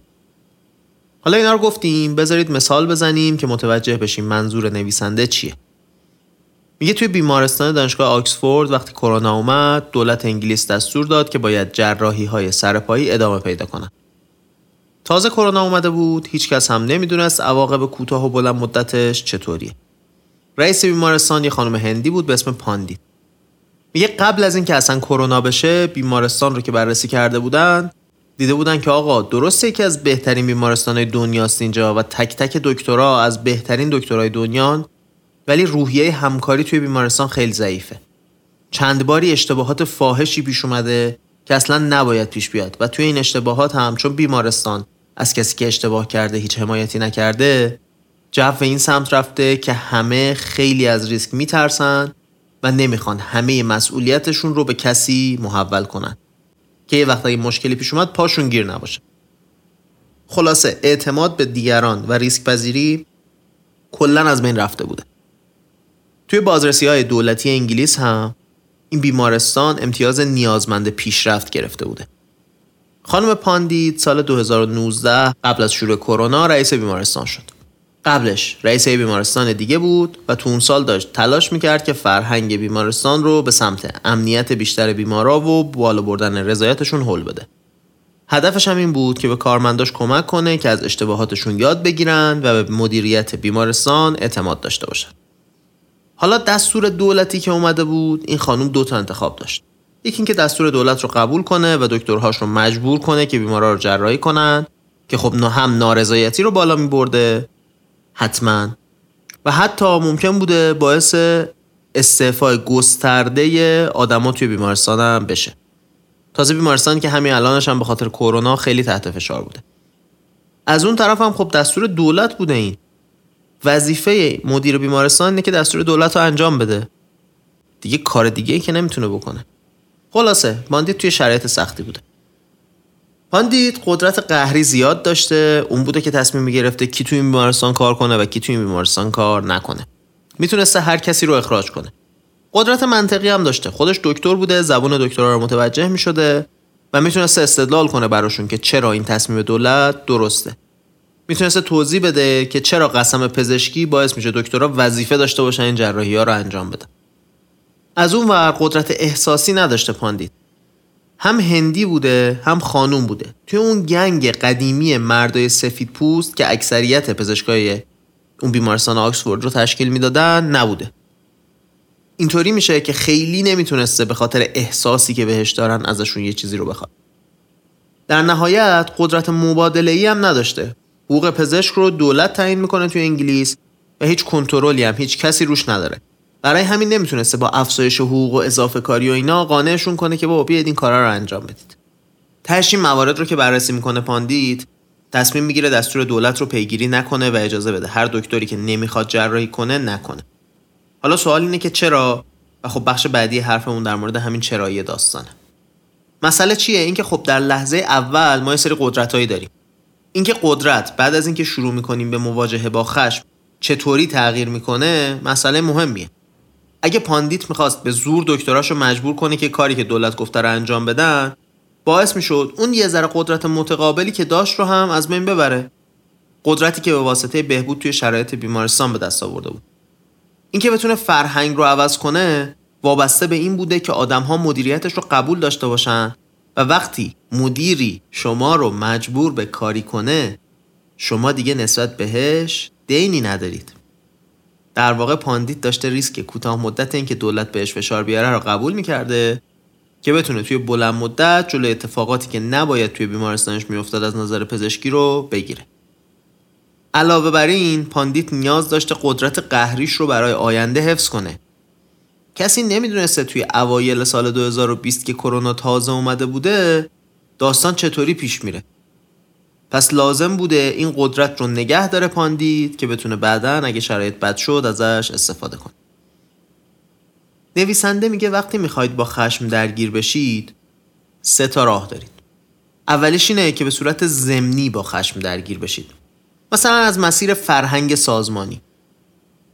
حالا اینا رو گفتیم بذارید مثال بزنیم که متوجه بشیم منظور نویسنده چیه. میگه توی بیمارستان دانشگاه آکسفورد وقتی کرونا اومد دولت انگلیس دستور داد که باید جراحی های سرپایی ادامه پیدا کنن. تازه کرونا اومده بود هیچکس هم نمی‌دونست عواقب کوتاه و بلند مدتش چطوریه. رئیس بیمارستان یه خانم هندی بود به اسم پاندیت میگه قبل از اینکه اصلا کرونا بشه بیمارستان رو که بررسی کرده بودن دیده بودن که آقا درسته یکی از بهترین بیمارستانهای دنیاست اینجا و تک تک دکترها از بهترین دکترهای دنیان ولی روحیه همکاری توی بیمارستان خیلی ضعیفه. چند باری اشتباهات فاحشی پیش اومده که اصلا نباید پیش بیاد. و توی این اشتباهات هم چون بیمارستان از کسی که اشتباه کرده هیچ حمایتی نکرده جو این سمت رفته که همه خیلی از ریسک میترسن و نمی‌خوان همه مسئولیتشون رو به کسی محول کنن. که یه وقت اگه مشکلی پیش اومد پاشون گیر نباشه. خلاصه اعتماد به دیگران و ریسک پذیری کلا از بین رفته بوده. توی بازرسی های دولتی انگلیس هم این بیمارستان امتیاز نیازمند پیشرفت گرفته بوده خانم پاندیت سال 2019 قبل از شروع کرونا رئیس بیمارستان شد قبلش رئیس بیمارستان دیگه بود و تو اون سال داشت تلاش می‌کرد که فرهنگ بیمارستان رو به سمت امنیت بیشتر بیمارا و بالا بردن رضایتشون حل بده. هدفش هم این بود که به کارمنداش کمک کنه که از اشتباهاتشون یاد بگیرن و به مدیریت بیمارستان اعتماد داشته باشن. حالا دستور دولتی که اومده بود این خانم دو تا انتخاب داشت. یکی اینکه دستور دولت رو قبول کنه و دکترهاش رو مجبور کنه که بیمارا رو جراحی کنن که خب هم نارضایتی رو بالا می برده حتما. و حتی ممکن بوده باعث استعفای گسترده آدما توی بیمارستان هم بشه. تازه بیمارستانی که همین الانش هم به خاطر کرونا خیلی تحت فشار بوده. از اون طرف هم خب دستور دولت بوده این. وظیفه مدیر بیمارستان اینه که دستور دولت رو انجام بده. دیگه کار دیگه ای که نمی‌تونه بکنه. خلاصه باندید توی شرایط سختی بوده. پاندیت قدرت قهری زیاد داشته اون بوده که تصمیم می‌گرفته کی توی بیمارستان کار کنه و کی توی بیمارستان کار نکنه. می‌تونسته هر کسی رو اخراج کنه. قدرت منطقی هم داشته. خودش دکتر بوده زبون دکترا رو متوجه می‌شده و می‌تونسته استدلال کنه براشون که چرا این تصمیم دولت درسته. می‌تونسته توضیح بده که چرا قسم پزشکی باعث میشه دکترها وظیفه داشته باشن این جراحی ها رو انجام بدن. از اون ور قدرت احساسی نداشته پاندیت هم هندی بوده هم خانوم بوده. توی اون gang قدیمی مردای سفید پوست که اکثریت پزشکای اون بیمارستان آکسفورد رو تشکیل می‌دادن نبوده. اینطوری میشه که خیلی نمی‌تونسته به خاطر احساسی که بهش دارن ازشون یه چیزی رو بخواد. در نهایت قدرت مبادله ای هم نداشته. حقوق پزشک رو دولت تعیین می‌کنه توی انگلیس و هیچ کنترلی هم هیچ کسی روش نداره. برای همین نمی‌تونسته با افزایش حقوق و اضافه کاری و اینا قانعشون کنه که بابا بیاید این کارا رو انجام بدید. تهش این موارد رو که بررسی می‌کنه پاندیت تصمیم می‌گیره دستور دولت رو پیگیری نکنه و اجازه بده. هر دکتری که نمی‌خواد جراحی کنه نکنه. حالا سوال اینه که چرا؟ و خب بخش بعدی حرفمون در مورد همین چرایی داستانه. مسئله چیه؟ اینکه خب در لحظه اول ما یه سری قدرتایی داریم. اینکه قدرت بعد از اینکه شروع می‌کنیم به مواجهه با خشم چطوری تغییر می‌کنه مسئله مهمیه. اگه پاندیت می‌خواست به زور دکتراشو مجبور کنه که کاری که دولت گفته رو انجام بدن باعث می‌شد اون یه ذره قدرت متقابلی که داشت رو هم از بین ببره. قدرتی که به واسطه بهبود توی شرایط بیمارستان به دست آورده بود. اینکه بتونه فرهنگ رو عوض کنه وابسته به این بوده که آدم مدیریتش رو قبول داشته باشن و وقتی مدیری شما رو مجبور به کاری کنه شما دیگه نسبت بهش دینی ندارید. در واقع پاندیت داشته ریسک کوتاه مدت اینکه دولت بهش فشار بیاره رو قبول می‌کرده که بتونه توی بلند مدت جلوی اتفاقاتی که نباید توی بیمارستانش میافتاد از نظر پزشکی رو بگیره. علاوه بر این پاندیت نیاز داشته قدرت قهریش رو برای آینده حفظ کنه. کسی نمی‌دونسته توی اوایل سال 2020 که کرونا تازه اومده بوده داستان چطوری پیش میره؟ پس لازم بوده این قدرت رو نگه داره پاندیت که بتونه بعدا اگه شرایط بد شد ازش استفاده کنه. نویسنده میگه وقتی می‌خواید با خشم درگیر بشید سه تا راه دارید. اولیش اینه که به صورت زمینی با خشم درگیر بشید. مثلا از مسیر فرهنگ سازمانی.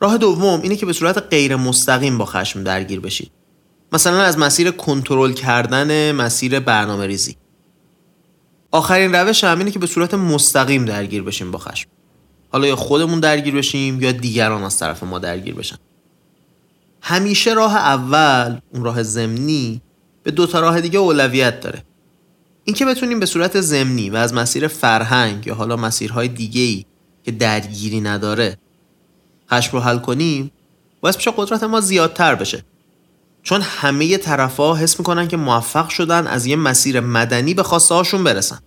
راه دوم اینه که به صورت غیر مستقیم با خشم درگیر بشید. مثلا از مسیر کنترل کردن مسیر برنامه ریزی. آخرین روش هم اینه که به صورت مستقیم درگیر بشیم با خشم. حالا یا خودمون درگیر بشیم یا دیگران از طرف ما درگیر بشن. همیشه راه اول اون راه زمینی به دو تا راه دیگه اولویت داره. اینکه بتونیم به صورت زمینی و از مسیر فرهنگ یا حالا مسیرهای دیگه ای که درگیری نداره خشم رو حل کنیم باعث میشه قدرت ما زیادتر بشه. چون همه طرفا حس می‌کنن که موفق شدن از یه مسیر مدنی به خواسته هاشون برسن.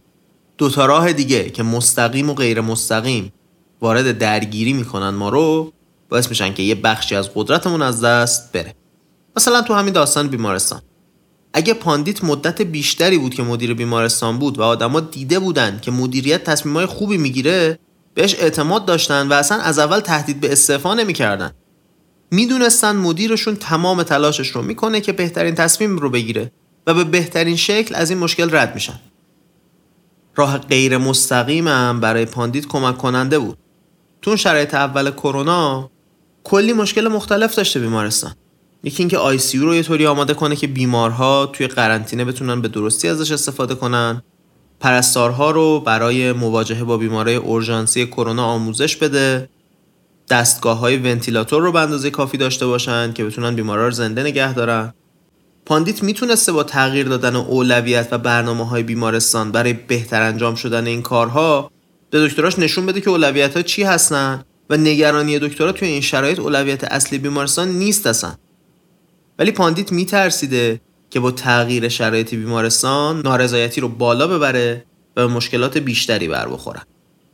دو تا راه دیگه که مستقیم و غیر مستقیم وارد درگیری می‌کنن ما رو باعث میشن که یه بخشی از قدرتمون از دست بره. مثلا تو همین داستان بیمارستان. اگه پاندیت مدت بیشتری بود که مدیر بیمارستان بود و آدما دیده بودن که مدیریت تصمیمای خوبی می‌گیره بهش اعتماد داشتن و اصلا از اول تهدید به استعفا نمی‌کردن. می‌دونستن مدیرشون تمام تلاشش رو می‌کنه که بهترین تصمیم رو بگیره و به بهترین شکل از این مشکل رد میشن. راه غیر مستقیمم برای پاندیت کمک کننده بود. تو شرایط اول کرونا کلی مشکل مختلف داشته بیمارستان. یکی اینکه ICU رو یه طوری آماده کنه که بیمارها توی قرنطینه بتونن به درستی ازش استفاده کنن. پرستارها رو برای مواجهه با بیمارای اورژانسی کرونا آموزش بده. دستگاه های ونتیلاتور رو به اندازه کافی داشته باشن که بتونن بیمارا رو زنده نگه دارن. پاندیت می‌تونسته با تغییر دادن اولویت و برنامه های بیمارستان برای بهتر انجام شدن این کارها به دکتراش نشون بده که اولویت ها چی هستن و نگرانی دکترها توی این شرایط اولویت اصلی بیمارستان نیست هستن ولی پاندیت میترسیده که با تغییر شرایط بیمارستان نارضایتی رو بالا ببره و به مشکلات بیشتری بر بخورن.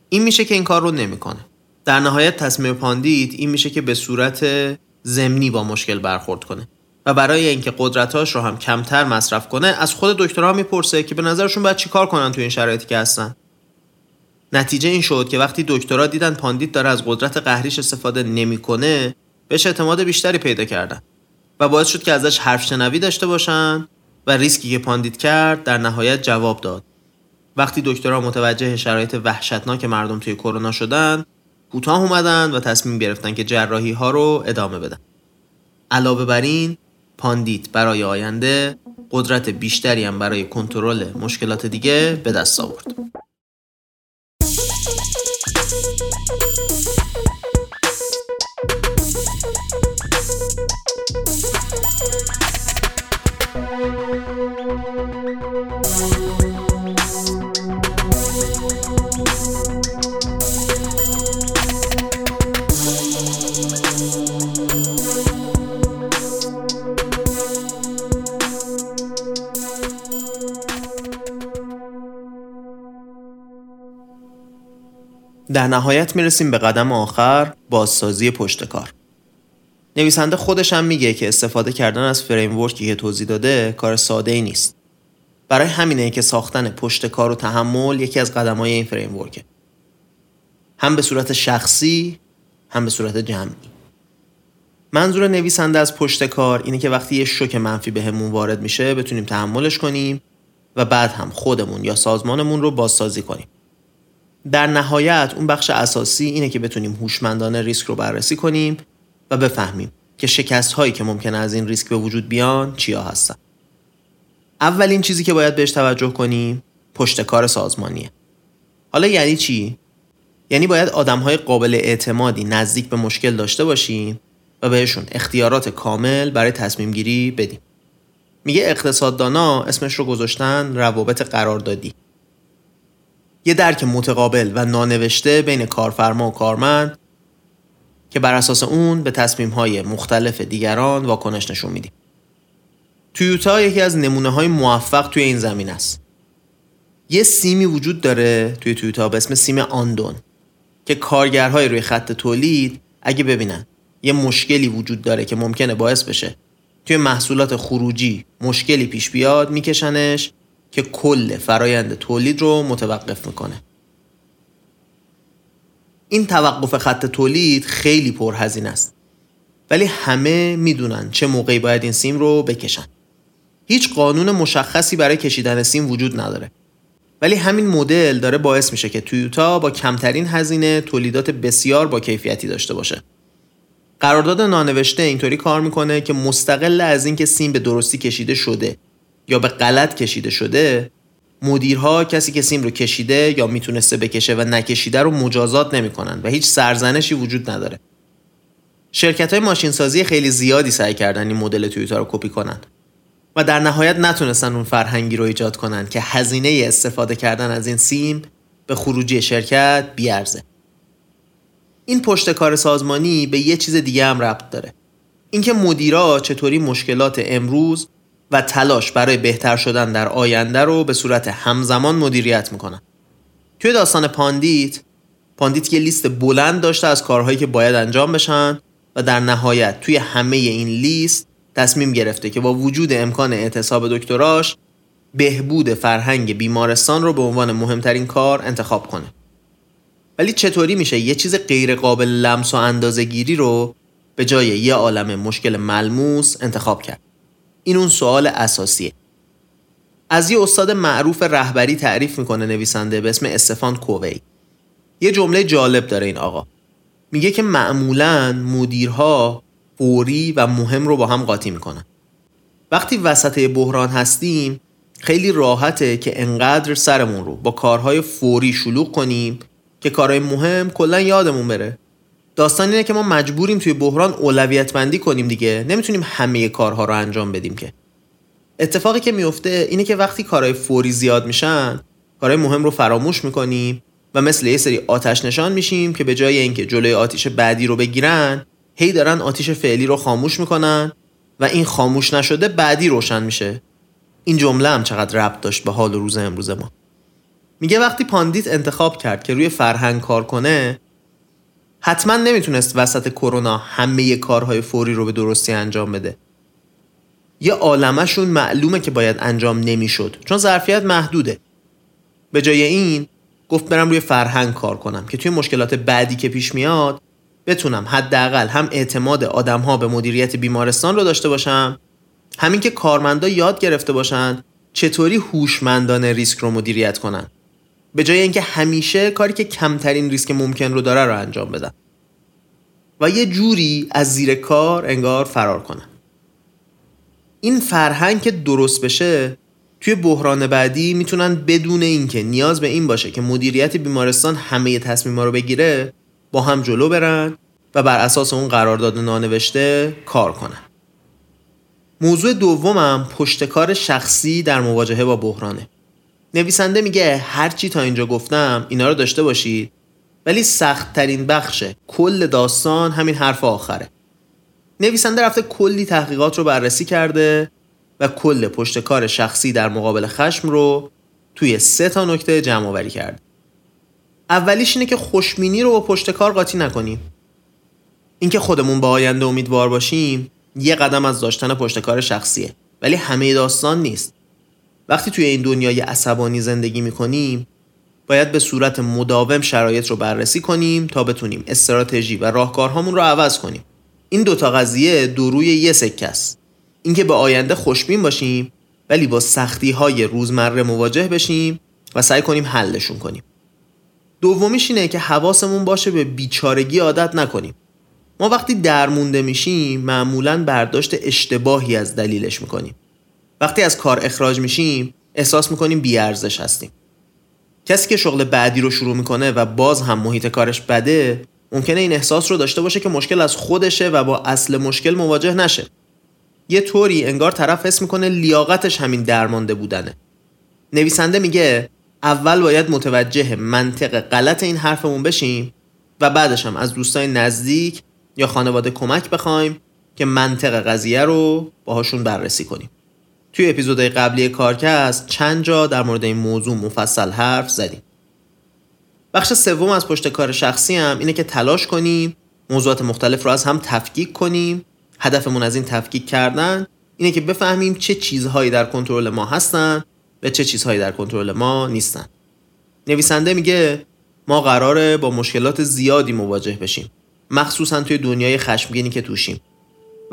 این میشه که این کار رو نمی‌کنه. در نهایت تصمیم پاندیت این میشه که به صورت ضمنی با مشکل برخورد کنه و برای اینکه قدرتاش رو هم کمتر مصرف کنه از خود دکترها می‌پرسه که به نظرشون باید چیکار کنن تو این شرایطی که هستن. نتیجه این شد که وقتی دکترها دیدن پاندیت داره از قدرت قهریش استفاده نمی‌کنه بهش اعتماد بیشتری پیدا کردن. و باعث شد که ازش حرف شنوی داشته باشن و ریسکی که پاندیت کرد در نهایت جواب داد. وقتی دکترها متوجه شرایط وحشتناک مردم توی کرونا شدن کوتاه اومدن و تصمیم گرفتن که جراحی ها رو ادامه بدن. علاوه بر این پاندیت برای آینده قدرت بیشتری هم برای کنترل مشکلات دیگه به دست آورد. در نهایت می‌رسیم به قدم آخر بازسازی پشت کار. نویسنده خودش هم میگه که استفاده کردن از فریمورکی که توضیح داده کار ساده ای نیست. برای همینه که ساختن پشت کار و تحمل یکی از قدم های این فریمورکه. هم به صورت شخصی هم به صورت جمعی. منظور نویسنده از پشت کار اینه که وقتی یه شوک منفی بهمون به وارد میشه بتونیم تحملش کنیم و بعد هم خودمون یا سازمانمون رو بازسازی کنیم. در نهایت اون بخش اساسی اینه که بتونیم هوشمندانه ریسک رو بررسی کنیم و بفهمیم که شکست هایی که ممکنه از این ریسک به وجود بیان چیا هستن. اولین چیزی که باید بهش توجه کنیم پشت کار سازمانیه. حالا یعنی چی؟ یعنی باید آدم های قابل اعتمادی نزدیک به مشکل داشته باشیم و بهشون اختیارات کامل برای تصمیم گیری بدیم. میگه اقتصاددانا اسمش رو گذاشتن روابط قراردادی. یه درک متقابل و نانوشته بین کارفرما و کارمند که بر اساس اون به تصمیم های مختلف دیگران واکنش نشون میدیم. تویوتا یکی از نمونه های موفق توی این زمین است. یه سیمی وجود داره توی تویوتا به اسم سیم آندون که کارگرهای روی خط تولید اگه ببینن یه مشکلی وجود داره که ممکنه باعث بشه توی محصولات خروجی مشکلی پیش بیاد میکشنش که کل فرایند تولید رو متوقف می‌کنه. این توقف خط تولید خیلی پرهزینه است. ولی همه می‌دونن چه موقعی باید این سیم رو بکشن. هیچ قانون مشخصی برای کشیدن سیم وجود نداره. ولی همین مدل داره باعث میشه که تویوتا با کمترین هزینه تولیدات بسیار با کیفیتی داشته باشه. قرارداد نانوشته اینطوری کار می‌کنه که مستقل از اینکه سیم به درستی کشیده شده. یا به غلط کشیده شده مدیرها کسی که سیم رو کشیده یا می‌تونسته بکشه و نکشیده رو مجازات نمی‌کنن و هیچ سرزنشی وجود نداره. شرکت های ماشین سازی خیلی زیادی سعی کردن این مدل تویوتا رو کپی کنن و در نهایت نتونستن اون فرهنگی رو ایجاد کنن که هزینه استفاده کردن از این سیم به خروجی شرکت بیارزه. این پشت کار سازمانی به یه چیز دیگه هم ربط داره. اینکه مدیرا چطوری مشکلات امروز و تلاش برای بهتر شدن در آینده رو به صورت همزمان مدیریت می‌کنن توی داستان پاندیت پاندیت یه لیست بلند داشته از کارهایی که باید انجام بشن و در نهایت توی همه این لیست تصمیم گرفته که با وجود امکان اعتصاب دکتراش بهبود فرهنگ بیمارستان رو به عنوان مهمترین کار انتخاب کنه. ولی چطوری میشه یه چیز غیر قابل لمس و اندازه گیری رو به جای یه عالم مشکل ملموس انتخاب کرد؟ این اون سوال اساسیه. از یه استاد معروف رهبری تعریف می‌کنه نویسنده به اسم استفان کووی. یه جمله جالب داره این آقا. میگه که معمولا مدیرها فوری و مهم رو با هم قاطی می‌کنن. وقتی وسط بحران هستیم خیلی راحته که انقدر سرمون رو با کارهای فوری شلوغ کنیم که کارهای مهم کلا یادمون بره. داستان اینه که ما مجبوریم توی بحران اولویت بندی کنیم دیگه. نمی‌تونیم همه کارها رو انجام بدیم که. اتفاقی که میفته اینه که وقتی کارهای فوری زیاد میشن کارهای مهم رو فراموش می‌کنیم و مثل یه سری آتش نشان میشیم که به جای اینکه جلوی آتیش بعدی رو بگیرن هی دارن آتیش فعلی رو خاموش می‌کنن و این خاموش نشده بعدی روشن میشه. این جمله هم چقدر ربط داشت به حال و روز امروز ما. میگه وقتی پاندیت انتخاب کرد که روی فرهنگ کار کنه حتما نمی‌تونست وسط کرونا همه کارهای فوری رو به درستی انجام بده. یه عالمشون معلومه که باید انجام نمی‌شد چون ظرفیت محدوده. به جای این گفت برم روی فرهنگ کار کنم که توی مشکلات بعدی که پیش میاد بتونم حداقل هم اعتماد آدمها به مدیریت بیمارستان رو داشته باشم همین که کارمندا یاد گرفته باشن چطوری هوشمندانه ریسک رو مدیریت کنن. به جای اینکه همیشه کاری که کمترین ریسک ممکن رو داره رو انجام بدن. و یه جوری از زیر کار انگار فرار کنن. این فرهنگ که درست بشه توی بحران بعدی می‌تونن بدون اینکه نیاز به این باشه که مدیریت بیمارستان همه تصمیما رو بگیره با هم جلو برن و بر اساس اون قرارداد نانوشته کار کنن. موضوع دومم پشتکار شخصی در مواجهه با بحرانه. نویسنده میگه هرچی تا اینجا گفتم اینا رو داشته باشید ولی سخت ترین بخشه کل داستان همین حرف آخره نویسنده رفته کلی تحقیقات رو بررسی کرده و کل پشتکار شخصی در مقابل خشم رو توی سه تا نکته جمع آوری کرد. اولیش اینه که خوشمینی رو با پشتکار قاطی نکنیم. اینکه خودمون با آینده امیدوار باشیم یه قدم از داشتن پشتکار شخصیه ولی همه داستان نیست. وقتی توی این دنیای عصبانی زندگی می‌کنیم باید به صورت مداوم شرایط رو بررسی کنیم تا بتونیم استراتژی و راهکارهامون رو عوض کنیم. این دوتا قضیه دو یه سکه است. اینکه به آینده خوشبین باشیم ولی با سختی های روزمره مواجه بشیم و سعی کنیم حلشون کنیم دومیش اینه که حواسمون باشه به بیچارگی عادت نکنیم ما وقتی درمونده میشیم معمولا برداشت اشتباهی از دلیلش می‌کنیم وقتی از کار اخراج میشیم احساس می‌کنیم بیارزش هستیم. کسی که شغل بعدی رو شروع می‌کنه و باز هم محیط کارش بده ممکنه این احساس رو داشته باشه که مشکل از خودشه و با اصل مشکل مواجه نشه. یه طوری انگار طرف حس می‌کنه لیاقتش همین درمانده بودنه. نویسنده میگه اول باید متوجه منطق غلط این حرفمون بشیم و بعدش هم از دوستای نزدیک یا خانواده کمک بخوایم که منطق قضیه رو باهاشون بررسی کنیم. توی اپیزودهای قبلی کارکست چند جا در مورد این موضوع مفصل حرف زدیم. بخش سوم از پشت کار شخصی هم اینه که تلاش کنیم موضوعات مختلف رو از هم تفکیک کنیم. هدفمون از این تفکیک کردن اینه که بفهمیم چه چیزهایی در کنترل ما هستن و چه چیزهایی در کنترل ما نیستن. نویسنده میگه ما قراره با مشکلات زیادی مواجه بشیم. مخصوصا توی دنیای خشمگینی که توشیم.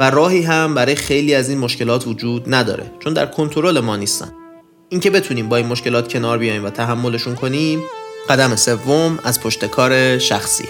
و راهی هم برای خیلی از این مشکلات وجود نداره چون در کنترل ما نیستن. اینکه بتونیم با این مشکلات کنار بیایم و تحملشون کنیم قدم سوم از پشت کار شخصیه.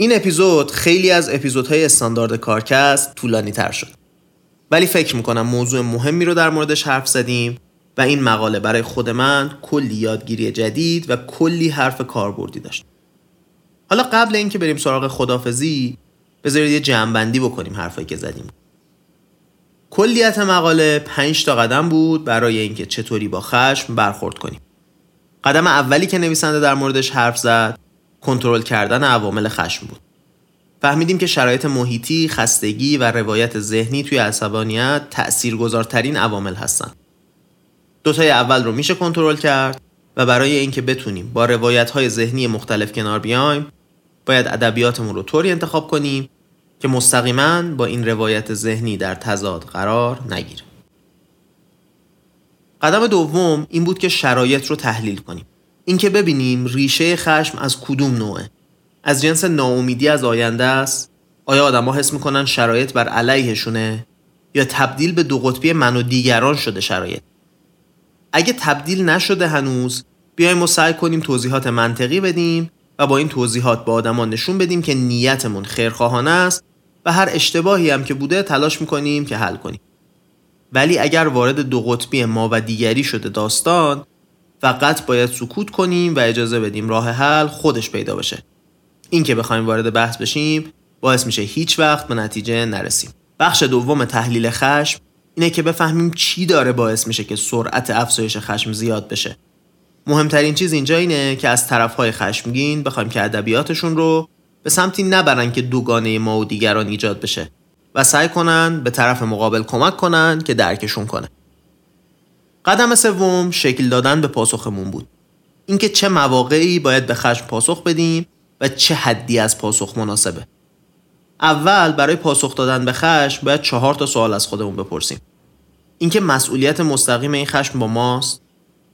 این اپیزود خیلی از اپیزودهای استاندارد کارکست طولانی تر شد. ولی فکر می‌کنم موضوع مهمی رو در موردش حرف زدیم و این مقاله برای خود من کلی یادگیری جدید و کلی حرف کاربردی داشت. حالا قبل اینکه بریم سراغ خدافزی بذارید یه جمعبندی بکنیم حرفایی که زدیم. کلیت مقاله 5 تا قدم بود برای اینکه چطوری با خشم برخورد کنیم. قدم اولی که نویسنده در موردش حرف زد کنترل کردن عوامل خشم بود. فهمیدیم که شرایط محیطی، خستگی و روایت ذهنی توی عصبانیت تأثیرگذارترین عوامل هستند. دوتای اول رو میشه کنترل کرد و برای اینکه بتونیم با روایت های ذهنی مختلف کنار بیایم باید ادبیاتمون رو طوری انتخاب کنیم که مستقیما با این روایت ذهنی در تضاد قرار نگیره. قدم دوم این بود که شرایط رو تحلیل کنیم. اینکه ببینیم ریشه خشم از کدوم نوعه. از جنس ناامیدی از آینده است. آیا آدما حس می‌کنن شرایط بر علیهشونه؟ یا تبدیل به دو قطبی من و دیگران شده شرایط؟ اگه تبدیل نشده هنوز بیایم و سعی کنیم توضیحات منطقی بدیم و با این توضیحات به آدما نشون بدیم که نیتمون خیرخواهانه است و هر اشتباهی هم که بوده تلاش می‌کنیم که حل کنیم. ولی اگر وارد دو قطبی ما و دیگری شده داستان فقط باید سکوت کنیم و اجازه بدیم راه حل خودش پیدا بشه. این که بخوایم وارد بحث بشیم باعث میشه هیچ وقت به نتیجه نرسیم. بخش دوم تحلیل خشم اینه که بفهمیم چی داره باعث میشه که سرعت افزایش خشم زیاد بشه. مهمترین چیز اینجا اینه که از طرفهای خشمگین بخوایم که ادبیاتشون رو به سمتی نبرن که دوگانه ما و دیگران ایجاد بشه و سعی کنن به طرف مقابل کمک کنن که درکشون کنه. قدم سوم شکل دادن به پاسخمون بود. اینکه چه مواقعی باید به خشم پاسخ بدیم و چه حدی از پاسخ مناسبه. اول برای پاسخ دادن به خشم باید چهار تا سوال از خودمون بپرسیم. اینکه مسئولیت مستقیم این خشم با ماست؟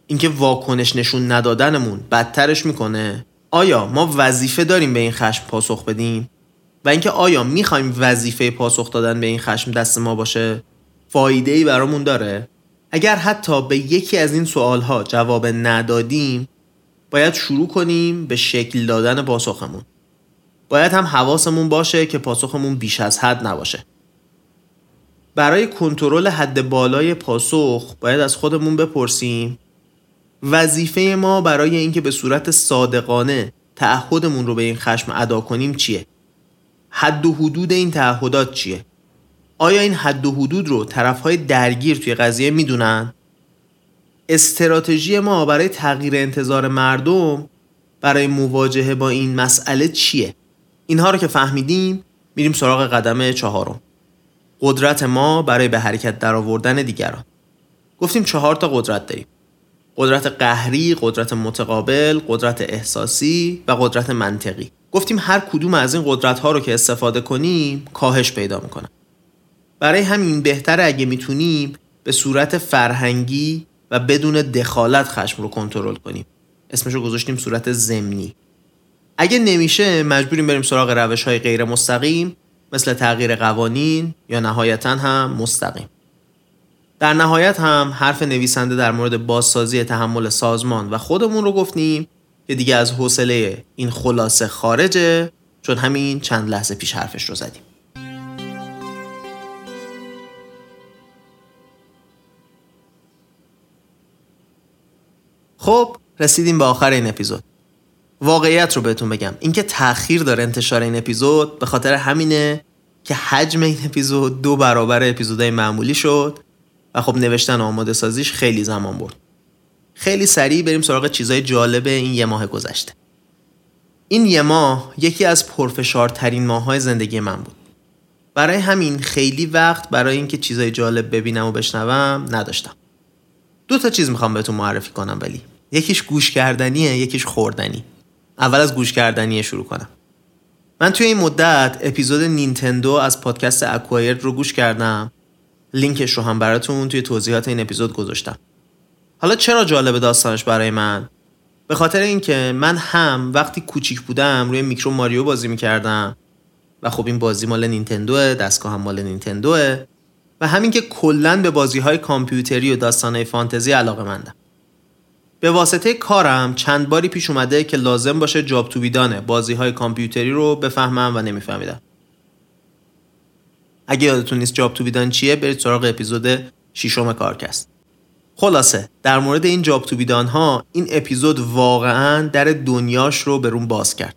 اینکه واکنش نشون ندادنمون بدترش می‌کنه؟ آیا ما وظیفه داریم به این خشم پاسخ بدیم؟ و اینکه آیا می‌خوایم وظیفه پاسخ دادن به این خشم دست ما باشه؟ فایده ای برامون داره؟ اگر حتی به یکی از این سوالها جواب ندادیم باید شروع کنیم به شکل دادن پاسخمون. باید هم حواسمون باشه که پاسخمون بیش از حد نباشه. برای کنترل حد بالای پاسخ باید از خودمون بپرسیم. وظیفه ما برای اینکه به صورت صادقانه تعهدمون رو به این خشم ادا کنیم چیه؟ حد و حدود این تعهدات چیه؟ آیا این حد و حدود رو طرفهای درگیر توی قضیه می‌دونن؟ استراتژی ما برای تغییر انتظار مردم برای مواجهه با این مسئله چیه؟ اینها رو که فهمیدیم میریم سراغ قدم چهارم. قدرت ما برای به حرکت درآوردن دیگران. گفتیم چهار تا قدرت داریم. قدرت قهری، قدرت متقابل، قدرت احساسی و قدرت منطقی. گفتیم هر کدوم از این قدرت ها رو که استفاده کنیم کاهش پیدا می‌کنن برای همین بهتره اگه می‌تونیم به صورت فرهنگی و بدون دخالت خشم رو کنترل کنیم. اسمش رو گذاشتیم صورت زمینی اگه نمیشه مجبوریم بریم سراغ روش های غیر مستقیم مثل تغییر قوانین یا نهایتا هم مستقیم. در نهایت هم حرف نویسنده در مورد بازسازی تحمل سازمان و خودمون رو گفتیم که دیگه از حوصله این خلاصه خارجه چون همین چند لحظه پیش حرفش رو زدیم. خب رسیدیم به آخر این اپیزود. واقعیت رو بهتون بگم. اینکه تاخیر داره انتشار این اپیزود به خاطر همینه که حجم این اپیزود دو برابر اپیزودهای معمولی شد و خب نوشتن آماده سازیش خیلی زمان برد. خیلی سریع بریم سراغ چیزای جالب این یه ماه گذشته. این یه ماه یکی از پرفشارترین ماهای زندگی من بود. برای همین خیلی وقت برای اینکه چیزای جالب ببینم و بشنوم نداشتم. دو تا چیز می‌خوام بهتون معرفی کنم ولی. یکیش گوش کردنیه یکیش خوردنی. اول از گوش کردنیه شروع کنم. من توی این مدت اپیزود نینتندو از پادکست اکوایر رو گوش کردم. لینکش رو هم براتون توی توضیحات این اپیزود گذاشتم. حالا چرا جالب داستانش برای من؟ به خاطر اینکه من هم وقتی کوچیک بودم روی میکرو ماریو بازی می‌کردم. و خب این بازی مال نینتندوه دستگاه هم مال نینتندوه. و همین که کلا به بازی های کامپیوتری و داستانهای فانتزی علاقه مندم. به واسطه کارم چند باری پیش اومده که لازم باشه job to be done ه بازی های کامپیوتری رو بفهمم و نمیفهمیدم. اگه یادتون نیست job to be done چیه برید سراغ اپیزود ششم کارکست. خلاصه در مورد این جاب تو بیدان ها این اپیزود واقعا در دنیاش رو به روم باز کرد.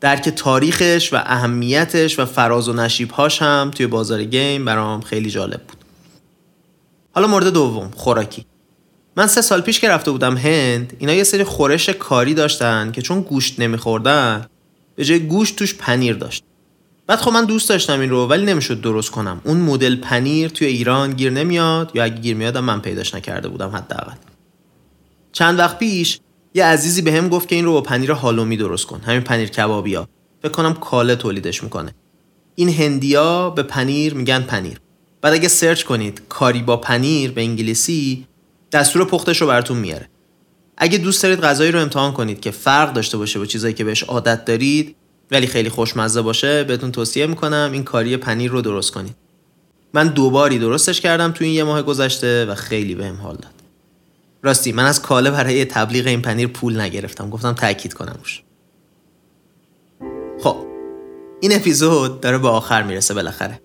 درک تاریخش و اهمیتش و فراز و نشیبهاش هم توی بازار گیم برام خیلی جالب بود. حالا مورد دوم خوراکی. من سه سال پیش که رفته بودم هند اینا یه سری خورش کاری داشتن که چون گوشت نمیخوردن به جای گوشت توش پنیر داشت. بعد خب من دوست داشتم این رو ولی نمی‌شد درست کنم. اون مدل پنیر توی ایران گیر نمیاد یا اگه گیر میادم من پیداش نکرده بودم حداقل. چند وقت پیش یه عزیزی بهم گفت که این رو با پنیر هالومی درست کن همین پنیر کبابیا. فکر کنم کاله تولیدش می‌کنه. این هندیا به پنیر میگن پنیر. بعد اگه search کنید کاری با پنیر به انگلیسی دستور پختش رو براتون میاره. اگه دوست دارید غذایی رو امتحان کنید که فرق داشته باشه با چیزایی که بهش عادت دارید ولی خیلی خوشمزه باشه بهتون توصیه می‌کنم این کاری پنیر رو درست کنید. من دوباری درستش کردم تو این یه ماه گذشته و خیلی بهم حال داد. راستی من از کاله برای تبلیغ این پنیر پول نگرفتم. گفتم تاکید کنم روش. خب این اپیزود داره به آخر می‌رسه بالاخره.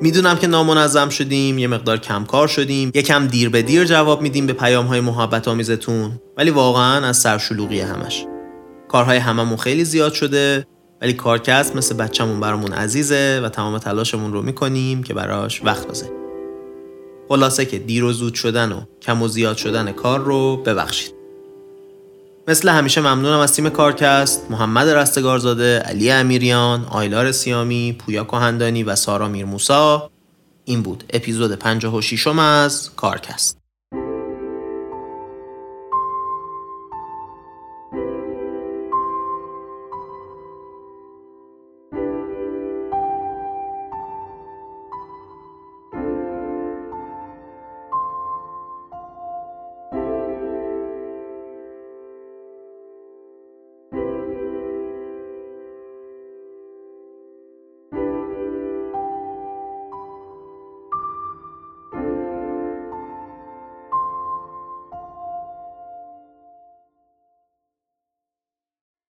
می‌دونم که نامنظم شدیم یه مقدار کمکار شدیم یکم دیر به دیر جواب میدیم به پیام های محبت آمیزتون ولی واقعا از سرشلوغی همش. کارهای هممون خیلی زیاد شده ولی کارکست مثل بچهمون برامون عزیزه و تمام تلاشمون رو می‌کنیم که براش وقت بذاریم. خلاصه که دیر و زود شدن و کم و زیاد شدن کار رو ببخشید. مثل همیشه ممنونم از تیم کارکست محمد رستگارزاده علی امیریان آیلار سیامی پویا کهندانی و سارا میرموسا. این بود اپیزود 56 از کارکست.